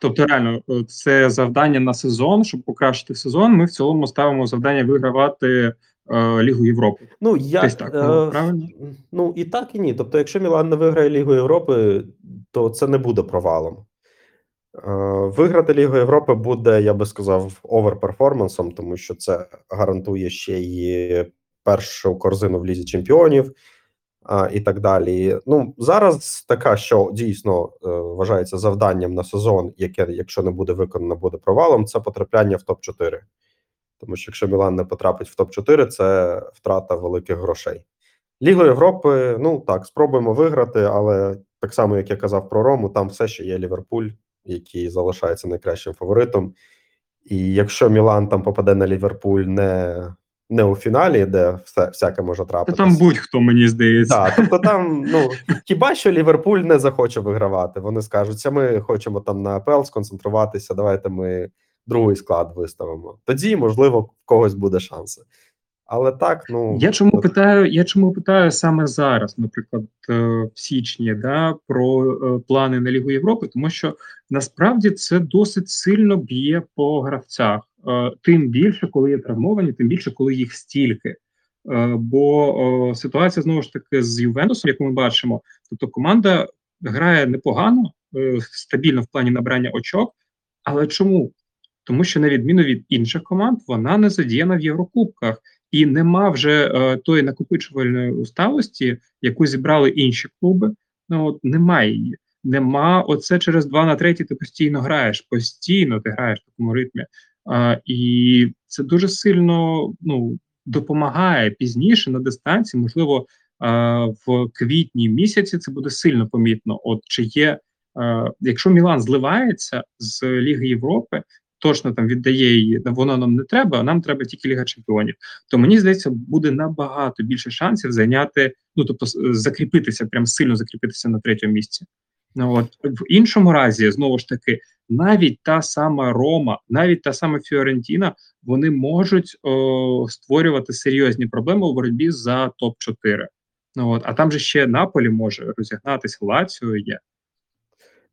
Тобто, реально, е, це завдання на сезон, щоб покращити сезон. Ми в цілому ставимо завдання вигравати е, Лігу Європи. Ну я Десь так, е, ну, правильно? ну і так, і ні. Тобто, якщо Мілан не виграє Лігу Європи, то це не буде провалом. Е, Виграти Лігу Європи буде, я би сказав, оверперформансом, тому що це гарантує ще й першу корзину в лізі чемпіонів і так далі. Ну зараз така, що дійсно е, вважається завданням на сезон, яке, якщо не буде виконано, буде провалом. Це потрапляння в топ 4 Тому що якщо Мілан не потрапить в топ 4 це втрата великих грошей. Лігу Європи, ну так, спробуємо виграти, але так само, як я казав про Рому, там все ще є Ліверпуль, який залишається найкращим фаворитом. І якщо Мілан там попаде на Ліверпуль не, не у фіналі, де все всяке може Та там будь-хто, мені здається. Так, тобто там, ну хіба що Ліверпуль не захоче вигравати. Вони скажуть, «Це ми хочемо там на АПЛ сконцентруватися. Давайте ми другий склад виставимо. Тоді, можливо, в когось буде шанси. Але так, ну Я чому питаю? Я чому питаю саме зараз, наприклад, е, в січні, да, про е, плани на Лігу Європи, тому що насправді це досить сильно б'є по гравцях. Е, Тим більше, коли є травмовані, тим більше, коли їх стільки. Е, Бо ситуація знову ж таки з Ювентусом, яку ми бачимо, тобто команда грає непогано, е, стабільно в плані набрання очок. Але чому? тому що на відміну від інших команд, вона не задіяна в Єврокубках і нема вже тої накопичувальної усталості, яку зібрали інші клуби. Ну от немає її. Нема оце через два на третій. Ти постійно граєш, постійно ти граєш в такому ритмі. І це дуже сильно ну допомагає пізніше на дистанції. Можливо, в квітні місяці це буде сильно помітно. От чи є, якщо Мілан зливається з Ліги Європи, точно там віддає її, воно нам не треба. а Нам треба тільки Ліга Чемпіонів. То мені здається, буде набагато більше шансів зайняти, ну тобто закріпитися, прям сильно закріпитися на третьому місці. От. В іншому разі, знову ж таки, навіть та сама Рома, навіть та сама Фіорентіна, вони можуть о, створювати серйозні проблеми у боротьбі за топ 4 Ну от, а там же ще Наполі може розігнатися, Лаціо є.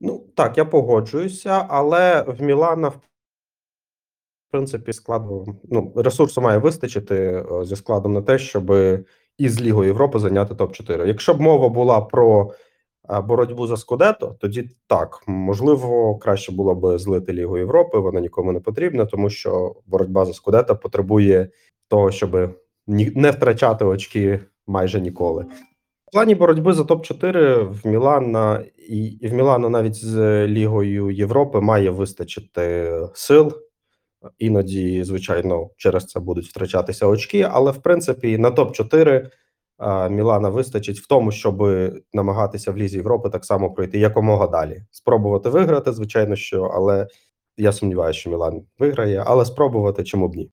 Ну так, я погоджуюся, але в Мілана в принципі складу ну ресурсу має вистачити зі складом на те, щоб із Лігою Європи зайняти топ 4 Якщо б мова була про боротьбу за Скудето, тоді так можливо краще було б злити Лігу Європи. Вона нікому не потрібна, тому що боротьба за Скудето потребує того, щоб не втрачати очки майже ніколи. В плані боротьби за топ 4 в Мілана і в Мілану навіть з Лігою Європи має вистачити сил. Іноді, звичайно, через це будуть втрачатися очки, але в принципі на топ 4 Мілана вистачить в тому, щоб намагатися в лізі Європи так само пройти якомога далі. Спробувати виграти, звичайно, що але я сумніваюся, що Мілан виграє, але спробувати чому б ні.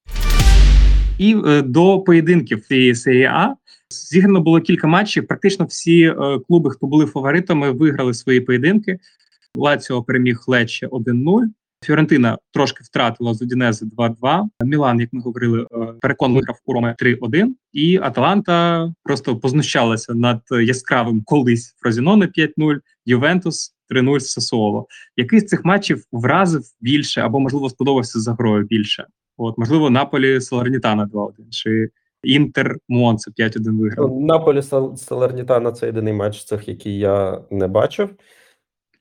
І е, до поєдинків цієї серії А зіграно було кілька матчів. Практично всі е, клуби, хто були фаворитами, виграли свої поєдинки. Лаціо переміг Лече 1-0. Фіорентина трошки втратила з Удінези 2-2. Мілан, як ми говорили, е, переконливо грав у Роми 3-1. І Аталанта просто познущалася над яскравим колись Фрозіноне 5-0, Ювентус 3-0 Сасуоло. Який з цих матчів вразив більше або можливо сподобався за грою більше? От можливо, Наполі Салернітана 2-1, чи Інтер Монце 5-1 виграв. Ну, Наполі Салернітана це єдиний матч з цих, який я не бачив.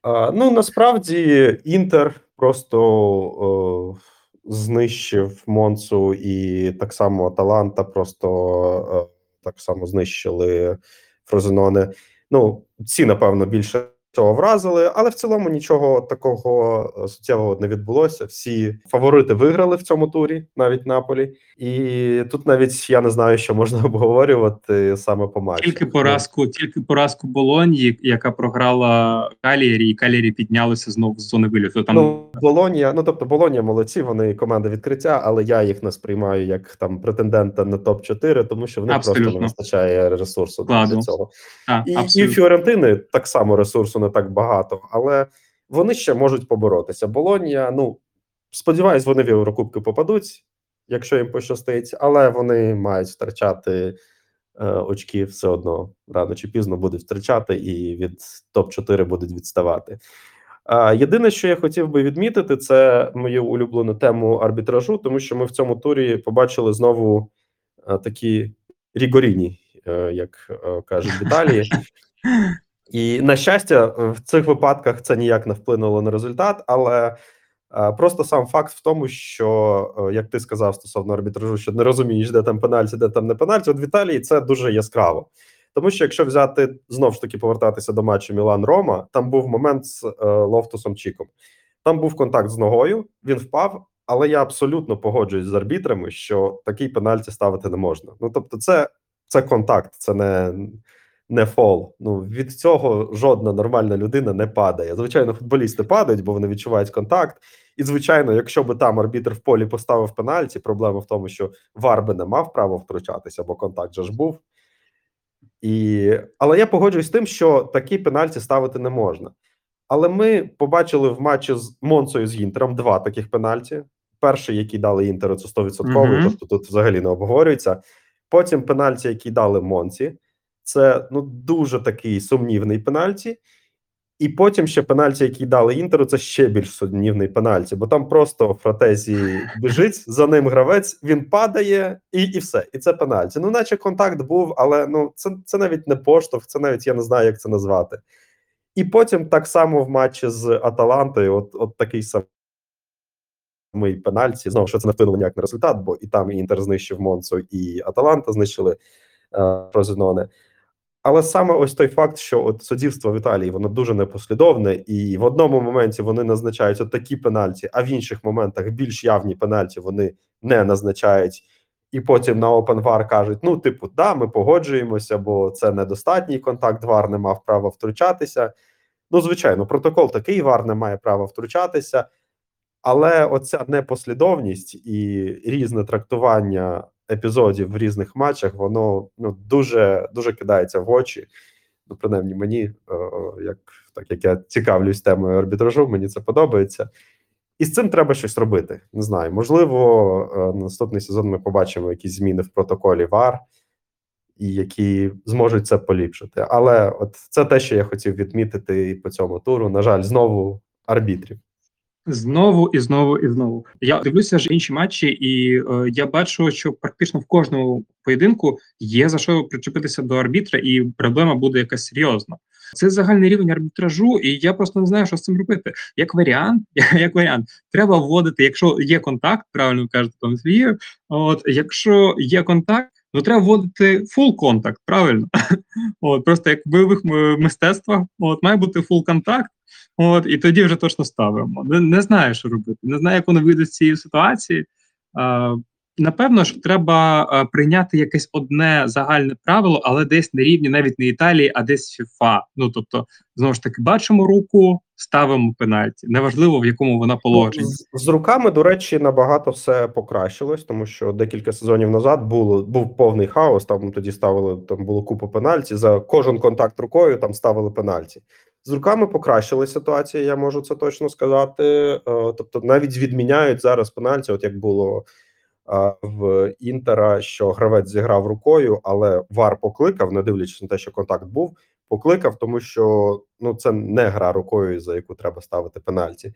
А, Ну насправді Інтер просто е, знищив Монцу і так само Аталанта просто е, так само знищили Фрозеноне. Ну, ці, напевно, більше цього вразили, але в цілому нічого такого е, суттєвого не відбулося. Всі фаворити виграли в цьому турі, навіть Наполі, і тут навіть я не знаю, що можна обговорювати саме по матчу. Тільки поразку, тільки поразку Болонії, яка програла Калірі, і Калірі піднялися знову з зони виліту. Там ну, Болонія, ну тобто Болонія молодці, вони команда відкриття, але я їх не сприймаю як там претендента на топ 4 тому що в них просто не вистачає ресурсу Складно. для цього. А, і, і Фіорентини так само ресурсу не так багато, але вони ще можуть поборотися. Болонія, ну сподіваюсь, вони в Єврокубки попадуть, якщо їм пощастить, але вони мають втрачати е, очки все одно рано чи пізно будуть втрачати, і від топ-4 будуть відставати. Е, єдине, що я хотів би відмітити, це мою улюблену тему арбітражу, тому що ми в цьому турі побачили знову е, такі рігоріні, е, як е, кажуть в Італії. І на щастя, в цих випадках це ніяк не вплинуло на результат, але е, просто сам факт в тому, що е, як ти сказав стосовно арбітражу, що не розумієш, де там пенальті, де там не пенальті. От в Італії це дуже яскраво. Тому що якщо взяти знову ж таки повертатися до матчу Мілан Рома, там був момент з е, Лофтусом Чіком. Там був контакт з ногою, він впав, але я абсолютно погоджуюсь з арбітрами, що такий пенальті ставити не можна. Ну тобто, це, це контакт, це не не фол. Ну від цього жодна нормальна людина не падає. Звичайно, футболісти падають, бо вони відчувають контакт. І, звичайно, якщо би там арбітр в полі поставив пенальті, проблема в тому, що Вар би не мав права втручатися, бо контакт же ж був. І... Але я погоджуюсь з тим, що такі пенальті ставити не можна. Але ми побачили в матчі з Монцою з Інтером два таких пенальті. Перший, який дали Інтеру, це 100%, mm -hmm. тобто тут взагалі не обговорюється. Потім пенальті, який дали Монці. Це ну дуже такий сумнівний пенальті. І потім ще пенальті, який дали інтеру, це ще більш сумнівний пенальті, бо там просто фратезі біжить, за ним гравець, він падає, і і все. І це пенальті. Ну, наче контакт був, але ну це це навіть не поштовх, це навіть я не знаю, як це назвати. І потім так само в матчі з Аталантою, от, от такий самий. Ми пенальті. Знову що це не вплинуло ніяк на результат, бо і там і Інтер знищив Монцу, і Аталанта знищили е, Фрозеноне. Але саме ось той факт, що от суддівство в Італії воно дуже непослідовне, і в одному моменті вони назначають от такі пенальті, а в інших моментах більш явні пенальті вони не назначають. І потім на OpenVAR кажуть: ну, типу, да, ми погоджуємося, бо це недостатній контакт. ВАР не мав права втручатися. Ну, звичайно, протокол такий, ВАР не має права втручатися. Але оця непослідовність і різне трактування епізодів в різних матчах, воно ну дуже дуже кидається в очі. Ну, принаймні, мені, е, як так як я цікавлюсь темою арбітражу, мені це подобається. І з цим треба щось робити. Не знаю. Можливо, е, наступний сезон ми побачимо якісь зміни в протоколі ВАР, і які зможуть це поліпшити. Але от це те, що я хотів відмітити і по цьому туру. На жаль, знову арбітрів. Знову і знову і знову. Я дивлюся ж інші матчі, і е, я бачу, що практично в кожному поєдинку є за що причепитися до арбітра, і проблема буде якась серйозна. Це загальний рівень арбітражу, і я просто не знаю, що з цим робити. Як варіант, як варіант, треба вводити, якщо є контакт, правильно кажете, Сергію, От якщо є контакт, ну треба вводити full contact, правильно? От просто як в бойових мистецтвах, от має бути full contact. От, і тоді вже точно ставимо. Не, не знаю, що робити. Не знаю, як воно вийде з цієї ситуації. Напевно ж, треба прийняти якесь одне загальне правило, але десь на рівні навіть не Італії, а десь ФІФА. Ну тобто, знову ж таки, бачимо руку, ставимо пенальті. Неважливо, в якому вона положенні. З, з руками, до речі, набагато все покращилось, тому що декілька сезонів назад було був повний хаос. Там тоді ставили там було купу пенальті. За кожен контакт рукою там ставили пенальті. З руками покращилась ситуація, я можу це точно сказати. Е, Тобто, навіть відміняють зараз пенальті, от як було е, в Інтера, що гравець зіграв рукою, але вар покликав, не дивлячись на те, що контакт був, покликав, тому що ну це не гра рукою, за яку треба ставити пенальті.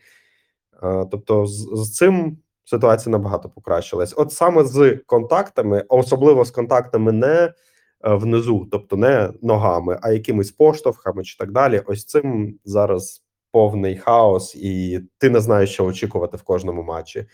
Тобто, з, з цим ситуація набагато покращилась. От саме з контактами, особливо з контактами не е, внизу, тобто не ногами, а якимись поштовхами чи так далі. Ось цим зараз повний хаос, і ти не знаєш, що очікувати в кожному матчі.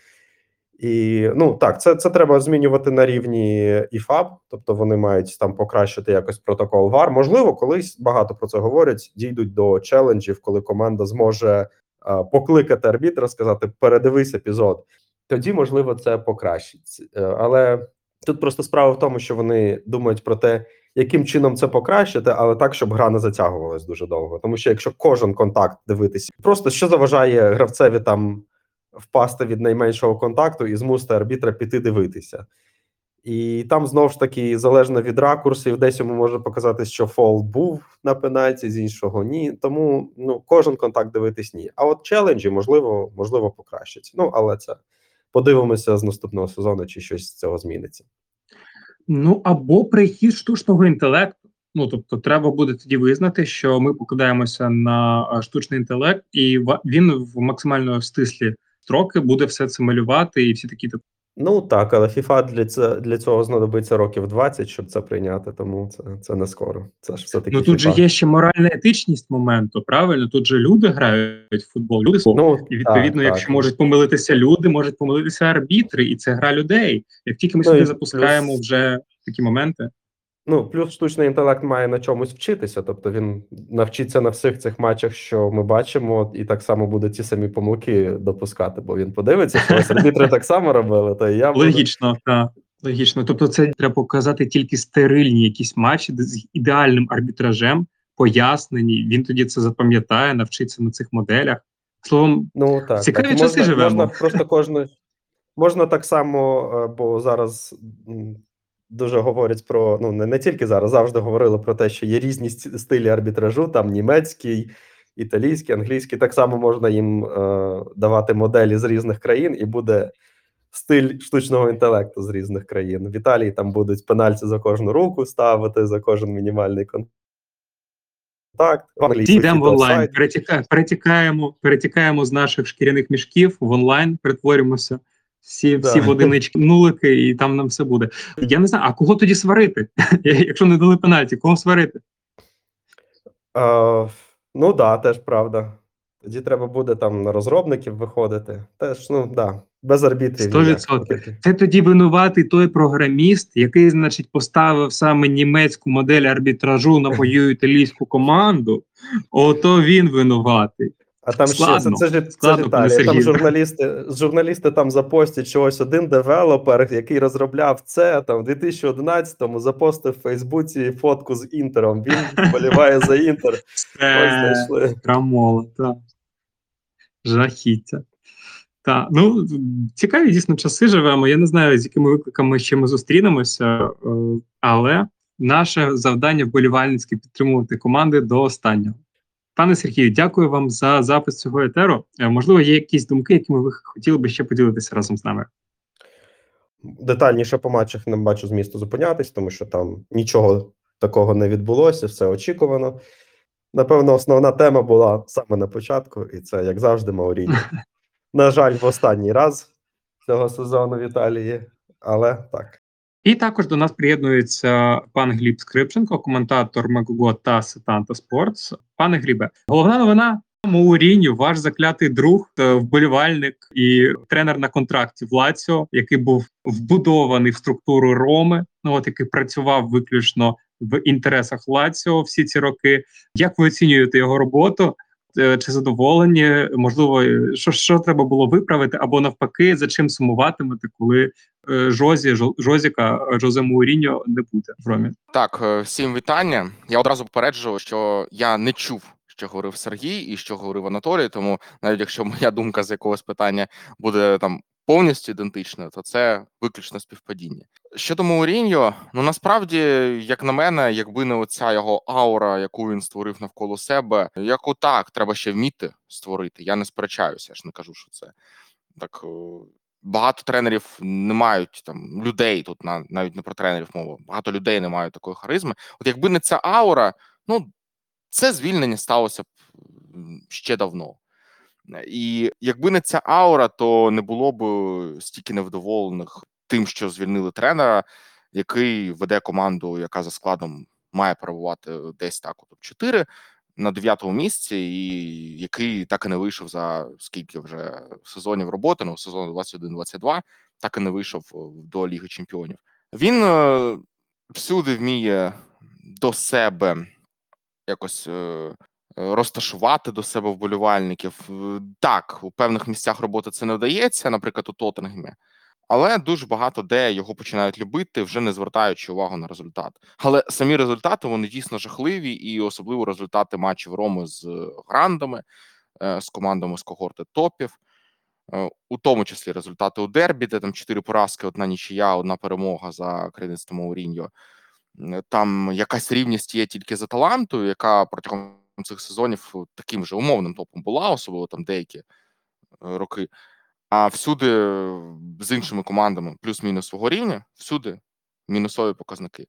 І ну так, це це треба змінювати на рівні ІФАБ, тобто вони мають там покращити якось протокол ВАР. Можливо, колись багато про це говорять. Дійдуть до челенджів, коли команда зможе а, покликати арбітра, сказати передивись епізод. Тоді можливо це покращить. Е, Але тут просто справа в тому, що вони думають про те, яким чином це покращити, але так, щоб гра не затягувалась дуже довго. Тому що якщо кожен контакт дивитися, просто що заважає гравцеві там впасти від найменшого контакту і змусити арбітра піти дивитися. І там знову ж таки залежно від ракурсів, десь йому може показати, що фол був на пенальті, з іншого ні. Тому ну кожен контакт дивитись ні. А от челенджі можливо, можливо, покращать. Ну але це подивимося з наступного сезону, чи щось з цього зміниться. Ну або прихід штучного інтелекту. Ну тобто, треба буде тоді визнати, що ми покладаємося на штучний інтелект, і він в максимально стислі строки буде все це малювати, і всі такі типу, Ну так, але FIFA для це для цього знадобиться років 20, щоб це прийняти. Тому це це не скоро. Це ж все таки. Ну тут же є ще моральна етичність моменту, правильно? Тут же люди грають в футбол, люди Ну, і відповідно, так, якщо так. можуть помилитися люди, можуть помилитися арбітри, і це гра людей. Як тільки ми Ну, сюди запускаємо плюс- вже такі моменти. Ну, плюс штучний інтелект має на чомусь вчитися, тобто він навчиться на всіх цих матчах, що ми бачимо, і так само буде ті самі помилки допускати, бо він подивиться, що ось арбітри так само робили, то і я буду. Логічно, так. Логічно. Тобто, це треба показати тільки стерильні якісь матчі з ідеальним арбітражем, пояснені. Він тоді це запам'ятає, навчиться на цих моделях. Словом, Ну так, Цікаві так. Часи можна, живемо. можна просто кожне можна так само, е, бо зараз дуже говорять про ну не, не тільки зараз, завжди говорили про те, що є різні стилі арбітражу, там німецький, італійський, англійський. Так само можна їм е, давати моделі з різних країн, і буде стиль штучного інтелекту з різних країн. В Італії там будуть пенальті за кожну руку ставити, за кожен мінімальний контакт. В Англії йдемо в онлайн, перетікаємо, перетікаємо з наших шкіряних мішків в онлайн, перетворюємося. Всі, Да. всі в одинички нулики, і там нам все буде. Я не знаю, а кого тоді сварити? Якщо не дали пенальті, кого сварити? Е, ну да, теж правда. Тоді треба буде там на розробників виходити. Теж, ну да, без арбітрів. Сто ніяк. відсотків. Отакі. Це тоді винуватий той програміст, який, значить, поставив саме німецьку модель арбітражу на мою італійську команду. Ото він винуватий. А там ще Складно. це, це, ж- це Складно, пане Італія. Там журналісти, журналісти там запостять чогось один девелопер, який розробляв це там в 2011-му запостив в Фейсбуці фотку з Інтером. Він вболіває за Інтер. Ось крамола, так. Жахіття. Так, ну цікаві дійсно часи живемо. Я не знаю, з якими викликами ще ми зустрінемося, е, але наше завдання вболівальницьке підтримувати команди до останнього. Пане Сергію, дякую вам за запис цього етеру. Е, Можливо, є якісь думки, якими ви хотіли би ще поділитися разом з нами. Детальніше по матчах не бачу змісту зупинятись, тому що там нічого такого не відбулося, все очікувано. Напевно, основна тема була саме на початку, і це, як завжди, Мауріньо. На жаль, в останній раз цього сезону в Італії, але так. І також до нас приєднується пан Гліб Скрипченко, коментатор Мегого та Setanta Sports. Пане Глібе, головна новина. Мауріньо, ваш заклятий друг, е, вболівальник і тренер на контракті в Лаціо, який був вбудований в структуру Роми, ну от який працював виключно в інтересах Лаціо всі ці роки. Як ви оцінюєте його роботу? Е, Чи задоволені? Можливо, що, що треба було виправити, або навпаки, за чим сумуватимете, коли Жозі Жозіка е, Жозе Мауріньо не буде в Ромі? Так, е, всім вітання. Я одразу попереджу, що я не чув, що говорив Сергій і що говорив Анатолій. Тому навіть якщо моя думка з якогось питання буде там повністю ідентичною, то це виключно співпадіння. Щодо Мауріньо, ну насправді, як на мене, якби не оця його аура, яку він створив навколо себе, яку так треба ще вміти створити. Я не сперечаюся, я ж не кажу, що це так. Багато тренерів не мають там людей тут на навіть не про тренерів мова. Багато людей не мають такої харизми. От якби не ця аура, ну це звільнення сталося б ще давно. І якби не ця аура, то не було б стільки невдоволених тим, що звільнили тренера, який веде команду, яка за складом має перебувати десь так, от 4 на дев'ятому місці, і який так і не вийшов за скільки вже сезонів роботи, ну сезон 21-22, так і не вийшов е, до Ліги Чемпіонів. Він е, всюди вміє до себе якось е, розташувати до себе вболівальників. Е, Так, у певних місцях роботи це не вдається, наприклад, у Тоттенгемі. Але дуже багато де його починають любити, вже не звертаючи увагу на результат. Але самі результати вони дійсно жахливі, і особливо результати матчів Роми з е, грандами, е, з командами з когорти топів, Е, у тому числі результати у Дербі, де там чотири поразки, одна нічия, одна перемога за керівництвом Мауріньо. Е, Там якась рівність є тільки за таланту, яка протягом цих сезонів таким же умовним топом була, особливо там деякі роки. А всюди з іншими командами плюс-мінус свого рівня, всюди мінусові показники.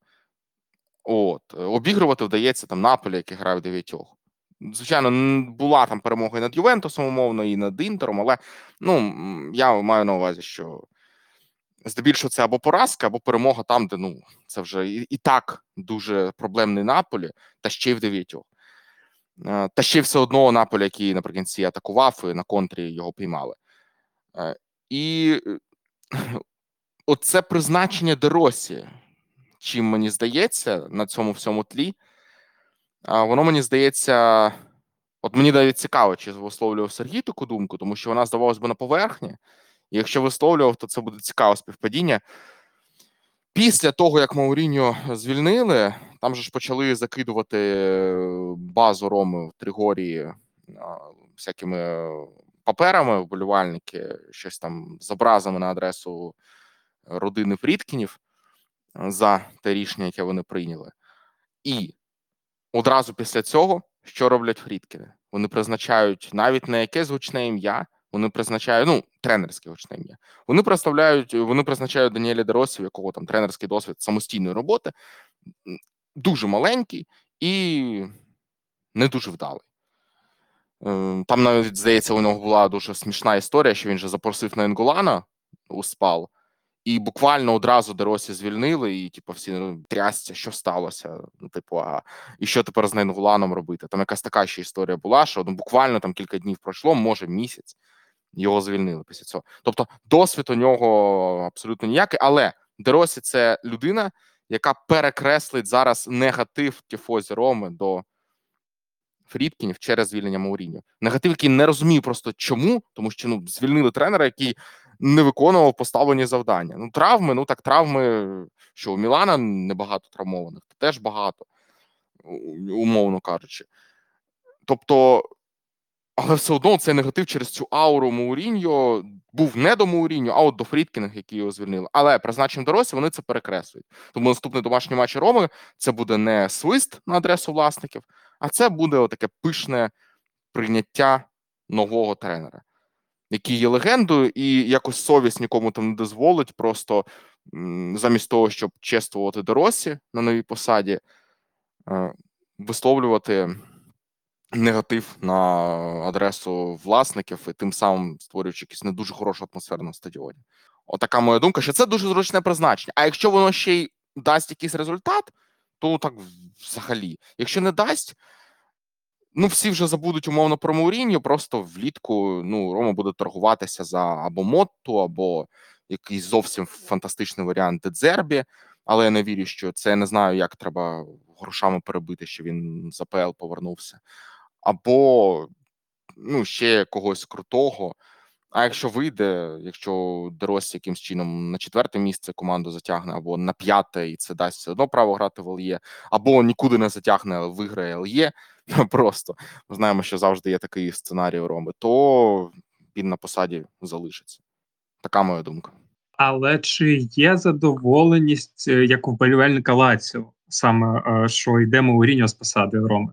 От е, обігрувати вдається там Наполі, який грає в дев'ятьох. Звичайно, була там перемога і над Ювентусом, умовно, і над Інтером, але ну я маю на увазі, що здебільшого це або поразка, або перемога там, де ну це вже і, і так дуже проблемний Наполі, та ще й в дев'ятьох. Е, Та ще все одно Наполі, який наприкінці атакував, і на контрі його піймали. Е, І е, оце призначення Деросі, чим мені здається, на цьому всьому тлі, воно мені здається, от мені навіть цікаво, чи висловлював Сергій таку думку, тому що вона здавалась би на поверхні. І якщо висловлював, то це буде цікаве співпадіння. Після того, як Мауріньо звільнили, там же ж почали закидувати е, базу Роми в Тригорії всякими паперами вболівальники, щось там з образами на адресу родини Фрідкінів е, за те рішення, яке вони прийняли. І одразу після цього, що роблять Фрідкіни? Вони призначають навіть не якесь гучне ім'я, вони призначають ну тренерське гучне ім'я. Вони представляють, вони призначають Даніеля Деросі, у якого там тренерський досвід самостійної роботи, дуже маленький і не дуже вдалий. Е, Там навіть здається, у нього була дуже смішна історія, що він же запросив на Інгулана у спал, І буквально одразу Деросі звільнили, і типу, всі ну, трясся, що сталося. Ну, типу, а і що тепер з Найнгуланом робити? Там якась така ще історія була, що ну, буквально там кілька днів пройшло, може місяць. Його звільнили після цього. Тобто, досвід у нього абсолютно ніякий, але Деросі це людина, яка перекреслить зараз негатив Тіфозі Роми до Фрідкінів через звільнення Мауріньо. Негатив, який не розумію просто чому, тому що ну звільнили тренера, який не виконував поставлені завдання. Ну, травми, ну так травми, що у Мілана небагато травмованих, теж багато, умовно кажучи. Тобто, але все одно цей негатив через цю ауру Мауріньо був не до Мауріньо, а от до Фрідкіних, які його звільнили. Але призначенням доросі вони це перекреслюють. Тому наступний домашній матч Роми це буде не свист на адресу власників, а це буде таке пишне прийняття нового тренера, який є легендою, і якось совість нікому там не дозволить. Просто замість того, щоб чествувати доросі на новій посаді, е, висловлювати негатив на адресу власників і тим самим створюючи якусь не дуже хорошу атмосферу на стадіоні. Отака моя думка, що це дуже зручне призначення. А якщо воно ще й дасть якийсь результат, то так взагалі. Якщо не дасть, ну всі вже забудуть умовно про Мауріньо, просто влітку ну, Рома буде торгуватися за або Мотту, або якийсь зовсім фантастичний варіант Дедзербі. Але я не вірю, що це я не знаю, як треба грошами перебити, що він з АПЛ повернувся, або ну, ще когось крутого. А якщо вийде, якщо Деросі якимсь чином на четверте місце команду затягне, або на п'яте, і це дасть все одно право грати в ЛЄ, або нікуди не затягне, але виграє ЛЄ, просто ми знаємо, що завжди є такий сценарій у Роми, то він на посаді залишиться. Така моя думка. Але чи є задоволеність е, як у вболівальника Лаціо, саме е, що йде Мауріньо з посади Роми?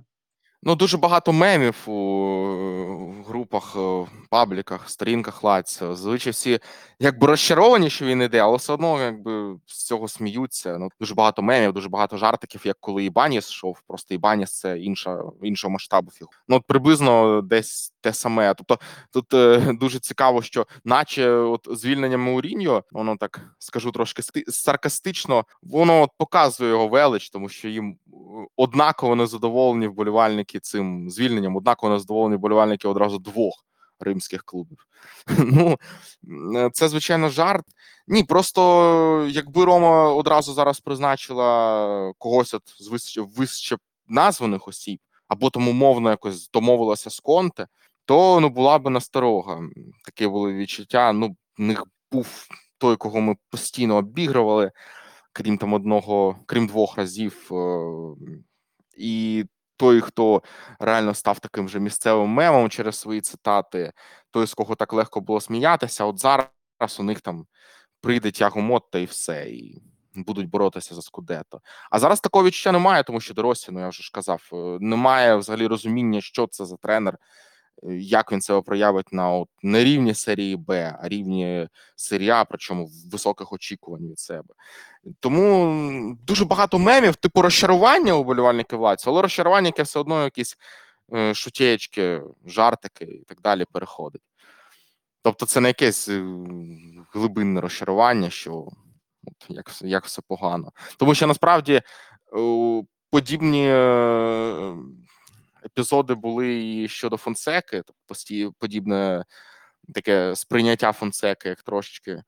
Ну, дуже багато мемів у групах, е, пабліках, сторінках Лаціо. Зазвичай всі якби розчаровані, що він іде, але все одно якби з цього сміються. Ну, дуже багато мемів, дуже багато жартиків, як коли Ібаніс йшов. Просто Ібаніс це інша, іншого масштабу фігура. Ну, от приблизно десь те саме. Тобто тут е, дуже цікаво, що наче от звільнення Мауріньо, воно так скажу трошки саркастично, воно от показує його велич, тому що їм е, однаково незадоволені вболівальники цим звільненням, однаково незадоволені вболівальники одразу двох римських клубів. Ну е, це звичайно жарт. Ні, просто якби Рома одразу зараз призначила когось от з вище, вище названих осіб, або тому мовно якось домовилася з Конте, то ну була би насторога. Такі були відчуття. Ну, в них був той, кого ми постійно обігрували, крім там одного, крім двох разів. е, І той, хто реально став таким же місцевим мемом через свої цитати, той, з кого так легко було сміятися, от зараз у них там прийде Тяго Мотта і все, і будуть боротися за Скудето. А зараз такого відчуття немає, тому що доросі, ну я вже ж казав, е, немає взагалі розуміння, що це за тренер, як він себе проявить на от не рівні серії Б, а рівні серії А, причому високих очікувань від себе. Тому дуже багато мемів, типу розчарування у болівальників владці, але розчарування, яке все одно якісь е, шутєчки, жартики і так далі переходить. Тобто, це не якесь е, глибинне розчарування, що от, як, як все погано. Тому що насправді е, подібні е, епізоди були і щодо Фонсеки, тобто подібне таке сприйняття Фонсеки як трошечки,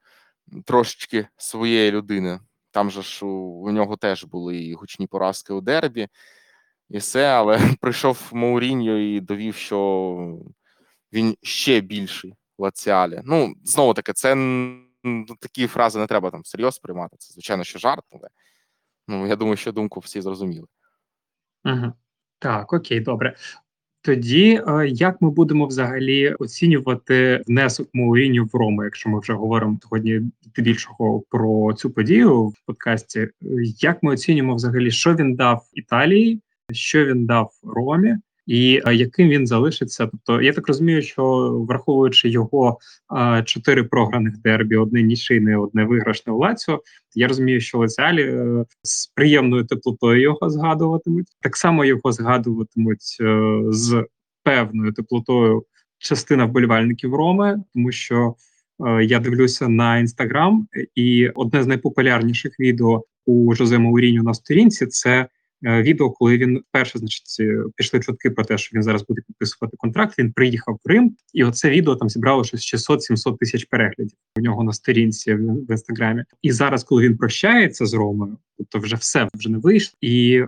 трошечки своєї людини. Там же ж у, у нього теж були і гучні поразки у дербі, і все, але прийшов Мауріньо і довів, що він ще більший Лаціалі. Ну, знову таки, це такі фрази не треба там всерйоз приймати. Це, звичайно, що жарт, але ну, я думаю, що думку всі зрозуміли. Угу. Так, окей, добре. Тоді е, як ми будемо взагалі оцінювати внесок Мауріньо в Рому, якщо ми вже говоримо сьогодні більшого про цю подію в подкасті? Е, Як ми оцінюємо взагалі, що він дав Італії, що він дав Ромі, і яким він залишиться? Тобто, я так розумію, що враховуючи його чотири програних дербі, одне нічийне, одне виграшне у Лаціо, я розумію, що Лаціалі е, з приємною теплотою його згадуватимуть. Так само його згадуватимуть е, з певною теплотою частина вболівальників Роми, тому що е, я дивлюся на інстаграм, і одне з найпопулярніших відео у Жозе Мауріньо на сторінці це відео, коли він вперше, значить, е, пішли чутки про те, що він зараз буде підписувати контракт. Він приїхав в Рим, і оце відео там зібрало щось 600-700 тисяч переглядів у нього на сторінці в інстаграмі. І зараз, коли він прощається з Ромою, тобто вже все вже не вийшло, і е,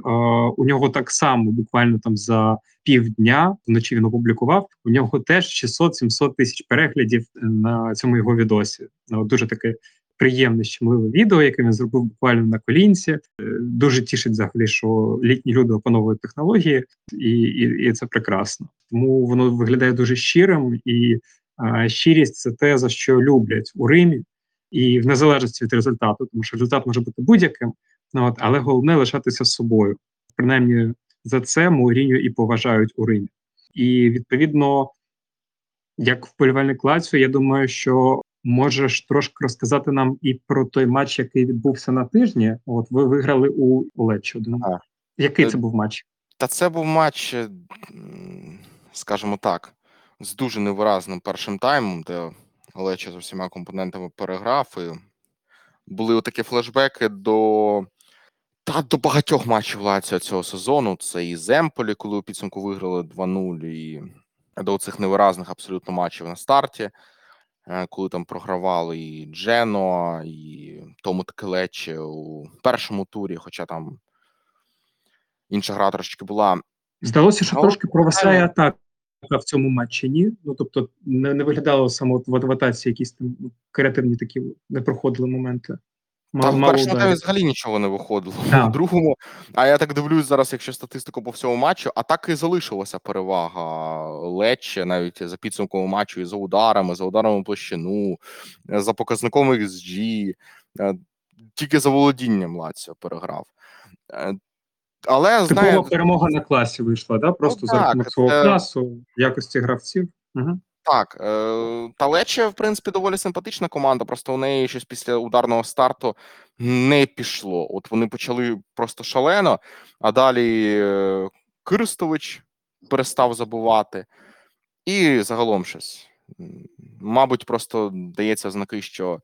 у нього так само буквально там за півдня вночі він опублікував. У нього теж 600-700 тисяч переглядів на цьому його відосі. Ну, дуже таке приємне, щемливе відео, яке він зробив буквально на колінці. Е, Дуже тішить взагалі, що літні люди опановують технології, і, і, і це прекрасно. Тому воно виглядає дуже щирим, і щирість це те, за що люблять у Римі, і в незалежності від результату, тому що результат може бути будь-яким. Ну, от, але головне лишатися собою. Принаймні за це Мауріньо і поважають у Римі. І відповідно, як вболівальник Лаціо, я думаю, що можеш трошки розказати нам і про той матч, який відбувся на тижні. От ви виграли у Лечо. Який Е, це був матч? Та це був матч, е, скажімо так, з дуже невиразним першим таймом, де Лечо з усіма компонентами переграв. І були такі флешбеки до. Та до багатьох матчів Лаціо цього сезону. Це і Земполі, коли у підсумку виграли 2-0, і до цих невиразних абсолютно матчів на старті, коли там програвали і Джено, і тому Ткелечі у першому турі, хоча там інша гра трошечки була. Здалося, що Але... трошки провисає атака в цьому матчі. Ні, ну тобто не, не виглядало саме в адватації якісь там ну, креативні такі не проходили моменти. Та Мало, в першому таймі взагалі нічого не виходило. В другому, а я так дивлюсь зараз, якщо статистику по всьому матчу, а так і залишилася перевага Лече навіть за підсумком матчу і за ударами, за ударами площину, за показником XG, е, тільки за володінням Лаціо переграв. Е, Але знає, перемога на класі вийшла, да? Просто за рахунок свого класу, якості гравців. Угу. Так, е, та в принципі, доволі симпатична команда. Просто у неї щось після ударного старту не пішло. От вони почали просто шалено, а далі е, Кирстович перестав забувати, і загалом щось. Мабуть, просто дається знаки, що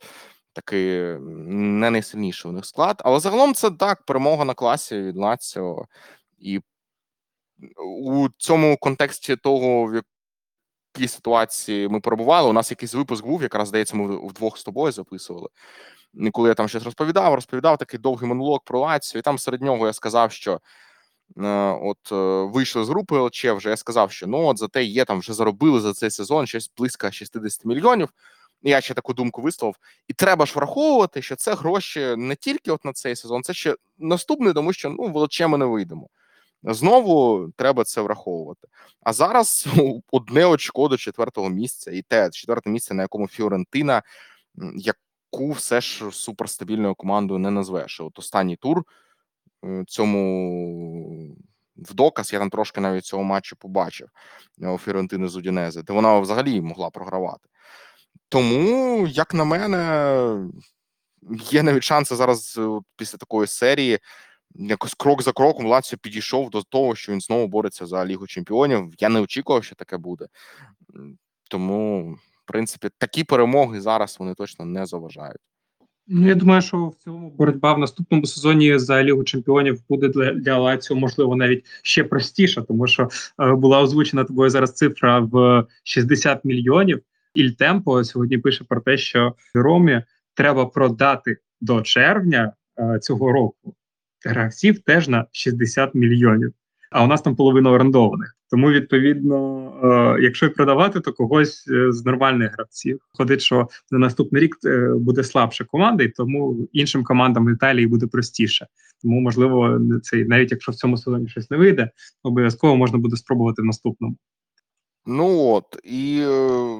таки не найсильніший у них склад. Але загалом це так, перемога на класі від Лаціо. І у цьому контексті того, в якій ситуації ми перебували. У нас якийсь випуск був, якраз здається, ми вдвох з тобою записували. І коли я там щось розповідав, розповідав такий довгий монолог про Лацію, і там серед нього я сказав, що е, от е, вийшли з групи ЛЧ, вже я сказав, що ну от зате є там вже заробили за цей сезон щось близько 60 мільйонів. Я ще таку думку висловив. І треба ж враховувати, що це гроші не тільки от на цей сезон, це ще наступний, тому що ну в ЛЧ ми не вийдемо. Знову треба це враховувати. А зараз одне очко до четвертого місця, і те четверте місце, на якому Фіорентина, яку все ж суперстабільною командою не назвеш. От останній тур е, цьому в доказ я там трошки навіть цього матчу побачив е, у Фіорентини з Удінези, де вона взагалі могла програвати. Тому, як на мене, є навіть шанси зараз після такої серії якось крок за кроком Лаціо підійшов до того, що він знову бореться за Лігу Чемпіонів. Я не очікував, що таке буде. Тому, в принципі, такі перемоги зараз вони точно не заважають. Ну, я думаю, що в цілому боротьба в наступному сезоні за Лігу Чемпіонів буде для, для Лаціо, можливо, навіть ще простіша, тому що е, була озвучена тобою зараз цифра в 60 мільйонів. Іль Темпо сьогодні пише про те, що Ромі треба продати до червня е, цього року гравців теж на 60 мільйонів. А у нас там половина орендованих. Тому, відповідно, е, якщо продавати, то когось е, з нормальних гравців. Ходить, що на наступний рік е, буде слабша команда, і тому іншим командам Італії буде простіше. Тому, можливо, цей навіть якщо в цьому сезоні щось не вийде, обов'язково можна буде спробувати в наступному. Ну от і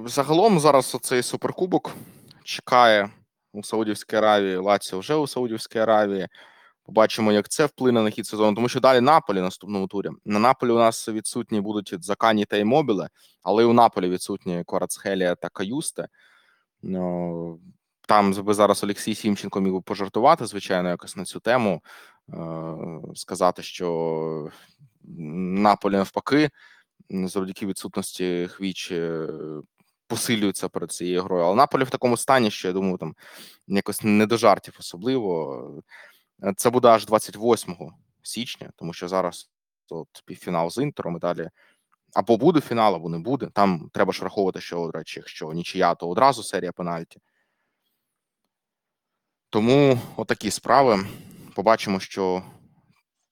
загалом зараз оцей суперкубок чекає у Саудівській Аравії. Лаціо вже у Саудівській Аравії. Побачимо, як це вплине на хід сезону, тому що далі Наполі наступному турі. На Наполі у нас відсутні будуть Закані та Імобіле, але і у Наполі відсутні Кварацхелія та Каюсте. Ну, Там би зараз Олексій Сімченко міг би пожартувати, звичайно, якось на цю тему. е, Сказати, що Наполі навпаки, завдяки відсутності Хвічі посилюються перед цією грою. Але Наполі в такому стані, що я думаю, там якось не до жартів особливо. Е, Це буде аж 28 січня, тому що зараз от півфінал з інтером і далі. Або буде фінал, або не буде. Там треба ж враховувати, що, до речі, якщо нічия, то одразу серія пенальті. Тому отакі справи. Побачимо, що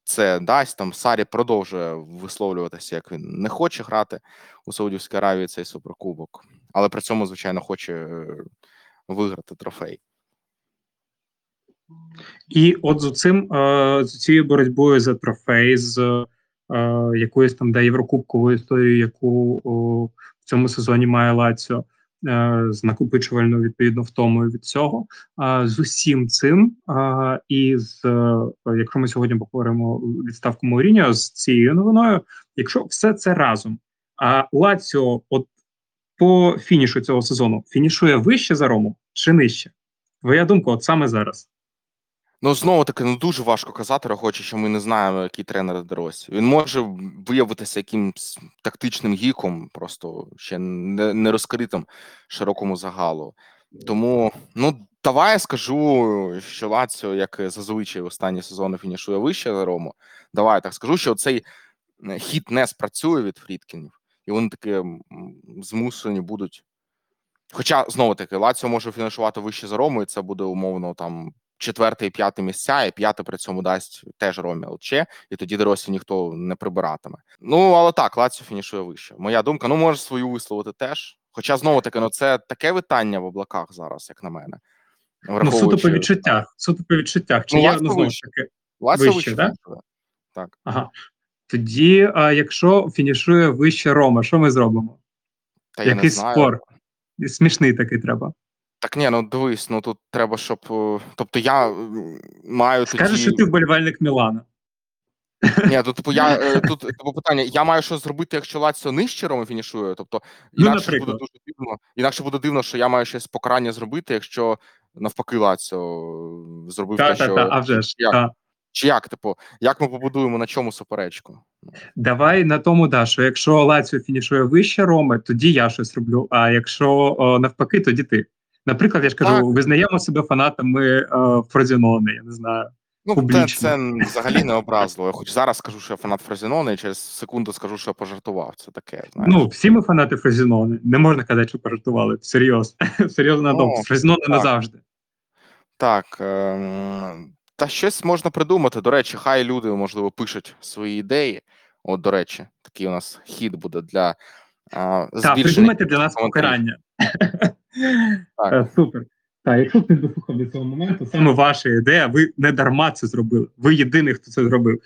це дасть. Там Сарі продовжує висловлюватися, як він не хоче грати у Саудівській Аравії цей суперкубок, але при цьому, звичайно, хоче е, виграти трофей. І от з цим е, з цією боротьбою за трофей, з е, якоюсь там да, єврокубковою історією, яку в цьому сезоні має Лаціо, е, з накопичувальною відповідно втомою від цього. З усім цим, і з якщо ми сьогодні поговоримо відставку Мауріньо з цією новиною, якщо все це разом, а Лаціо, от по фінішу цього сезону, фінішує вище за Рому чи нижче? Твоя думка, от саме зараз. Ну, знову таки, ну дуже важко казати, рахуючи, що ми не знаємо, який тренер Деросі. Він може виявитися якимсь тактичним гіком, просто ще не, не розкритим широкому загалу. Тому, ну, давай я скажу, що Лаціо, як зазвичай останні сезони фінішує вище за Рому. Давай я так скажу, що цей хід не спрацює від Фрідкінів, і вони таки змушені будуть. Хоча знову таки Лаціо може фінішувати вище за Рому, і це буде умовно там четверте і п'яте місця, і п'яте при цьому дасть теж Ромі ЛЧ, і тоді Деросі ніхто не прибиратиме. Ну але так, Лаціо фінішує вище. Моя думка, ну може свою висловити теж. Хоча знову таки, ну це таке витання в облаках зараз, як на мене. Ну, суто по відчуттях. Суто по відчуттях. Чи Ну, я ну, знову ж таки. Вище, вище, да? Так. Ага. Тоді, а, якщо фінішує вище Рома, що ми зробимо? Та я не знаю. спор? Смішний такий треба. Так ні, ну дивись, ну тут треба, щоб. е, Тобто я маю Скажеш, тоді. що ти вболівальник Мілана. Ні, тут типу, я е, тут типу, питання: я маю щось зробити, якщо Лаціо нижче Роми фінішує. Тобто, Ну, інакше буде дуже дивно. Інакше буде дивно, що я маю щось покарання зробити, якщо навпаки Лаціо зробив Та, те, та, що та, а вже ж. як? Та. чи як, типу, як ми побудуємо на чому суперечку? Давай на тому, да, що якщо Лаціо фінішує вище Роми, тоді я щось роблю. А якщо о, навпаки, тоді ти. Наприклад, я ж кажу, Так. визнаємо себе фанатами е, Фрозінони, я не знаю. Ну, Публічно. це взагалі не образливо. Я хоч зараз скажу, що я фанат Фразінона, і через секунду скажу, що я пожартував. Це таке. Знаєш. Ну, всі ми фанати Фрозінони. Не можна казати, що пожартували. Серйозно. Серйозно Ну, думку. Фрозінони так. назавжди. Так. ем, Та щось можна придумати. До речі, хай люди, можливо, пишуть свої ідеї. От, до речі, такий у нас хід буде для а, Так, придумайте для нас покарання. Так. Е, Супер. Так, якщо хтось дослухав до цього моменту, саме ваша ідея, ви не дарма це зробили. Ви єдиний, хто це зробив.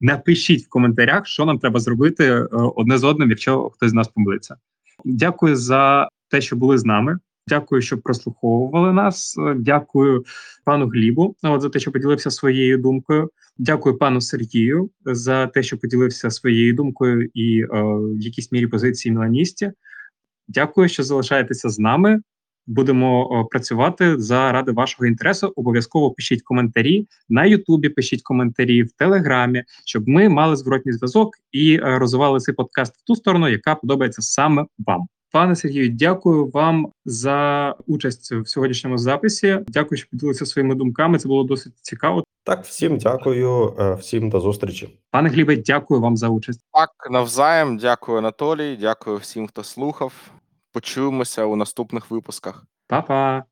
Напишіть в коментарях, що нам треба зробити е, одне з одним, якщо хтось з нас помилиться. Дякую за те, що були з нами. Дякую, що прослуховували нас. Дякую пану Глібу е, от, за те, що поділився своєю думкою. Дякую пану Сергію за те, що поділився своєю думкою і е, в якійсь мірі позиції міланісті. Дякую, що залишаєтеся з нами. Будемо працювати заради вашого інтересу. Обов'язково пишіть коментарі на Ютубі, пишіть коментарі в Телеграмі, щоб ми мали зворотній зв'язок і е, розвивали цей подкаст в ту сторону, яка подобається саме вам. Пане Сергію, дякую вам за участь в сьогоднішньому записі. Дякую, що поділилися своїми думками. Це було досить цікаво. Так, всім дякую, е, всім до зустрічі. Пане Глібе, дякую вам за участь. Так, навзаєм. Дякую, Анатолій. Дякую всім, хто слухав. Почуємося у наступних випусках. Па-па!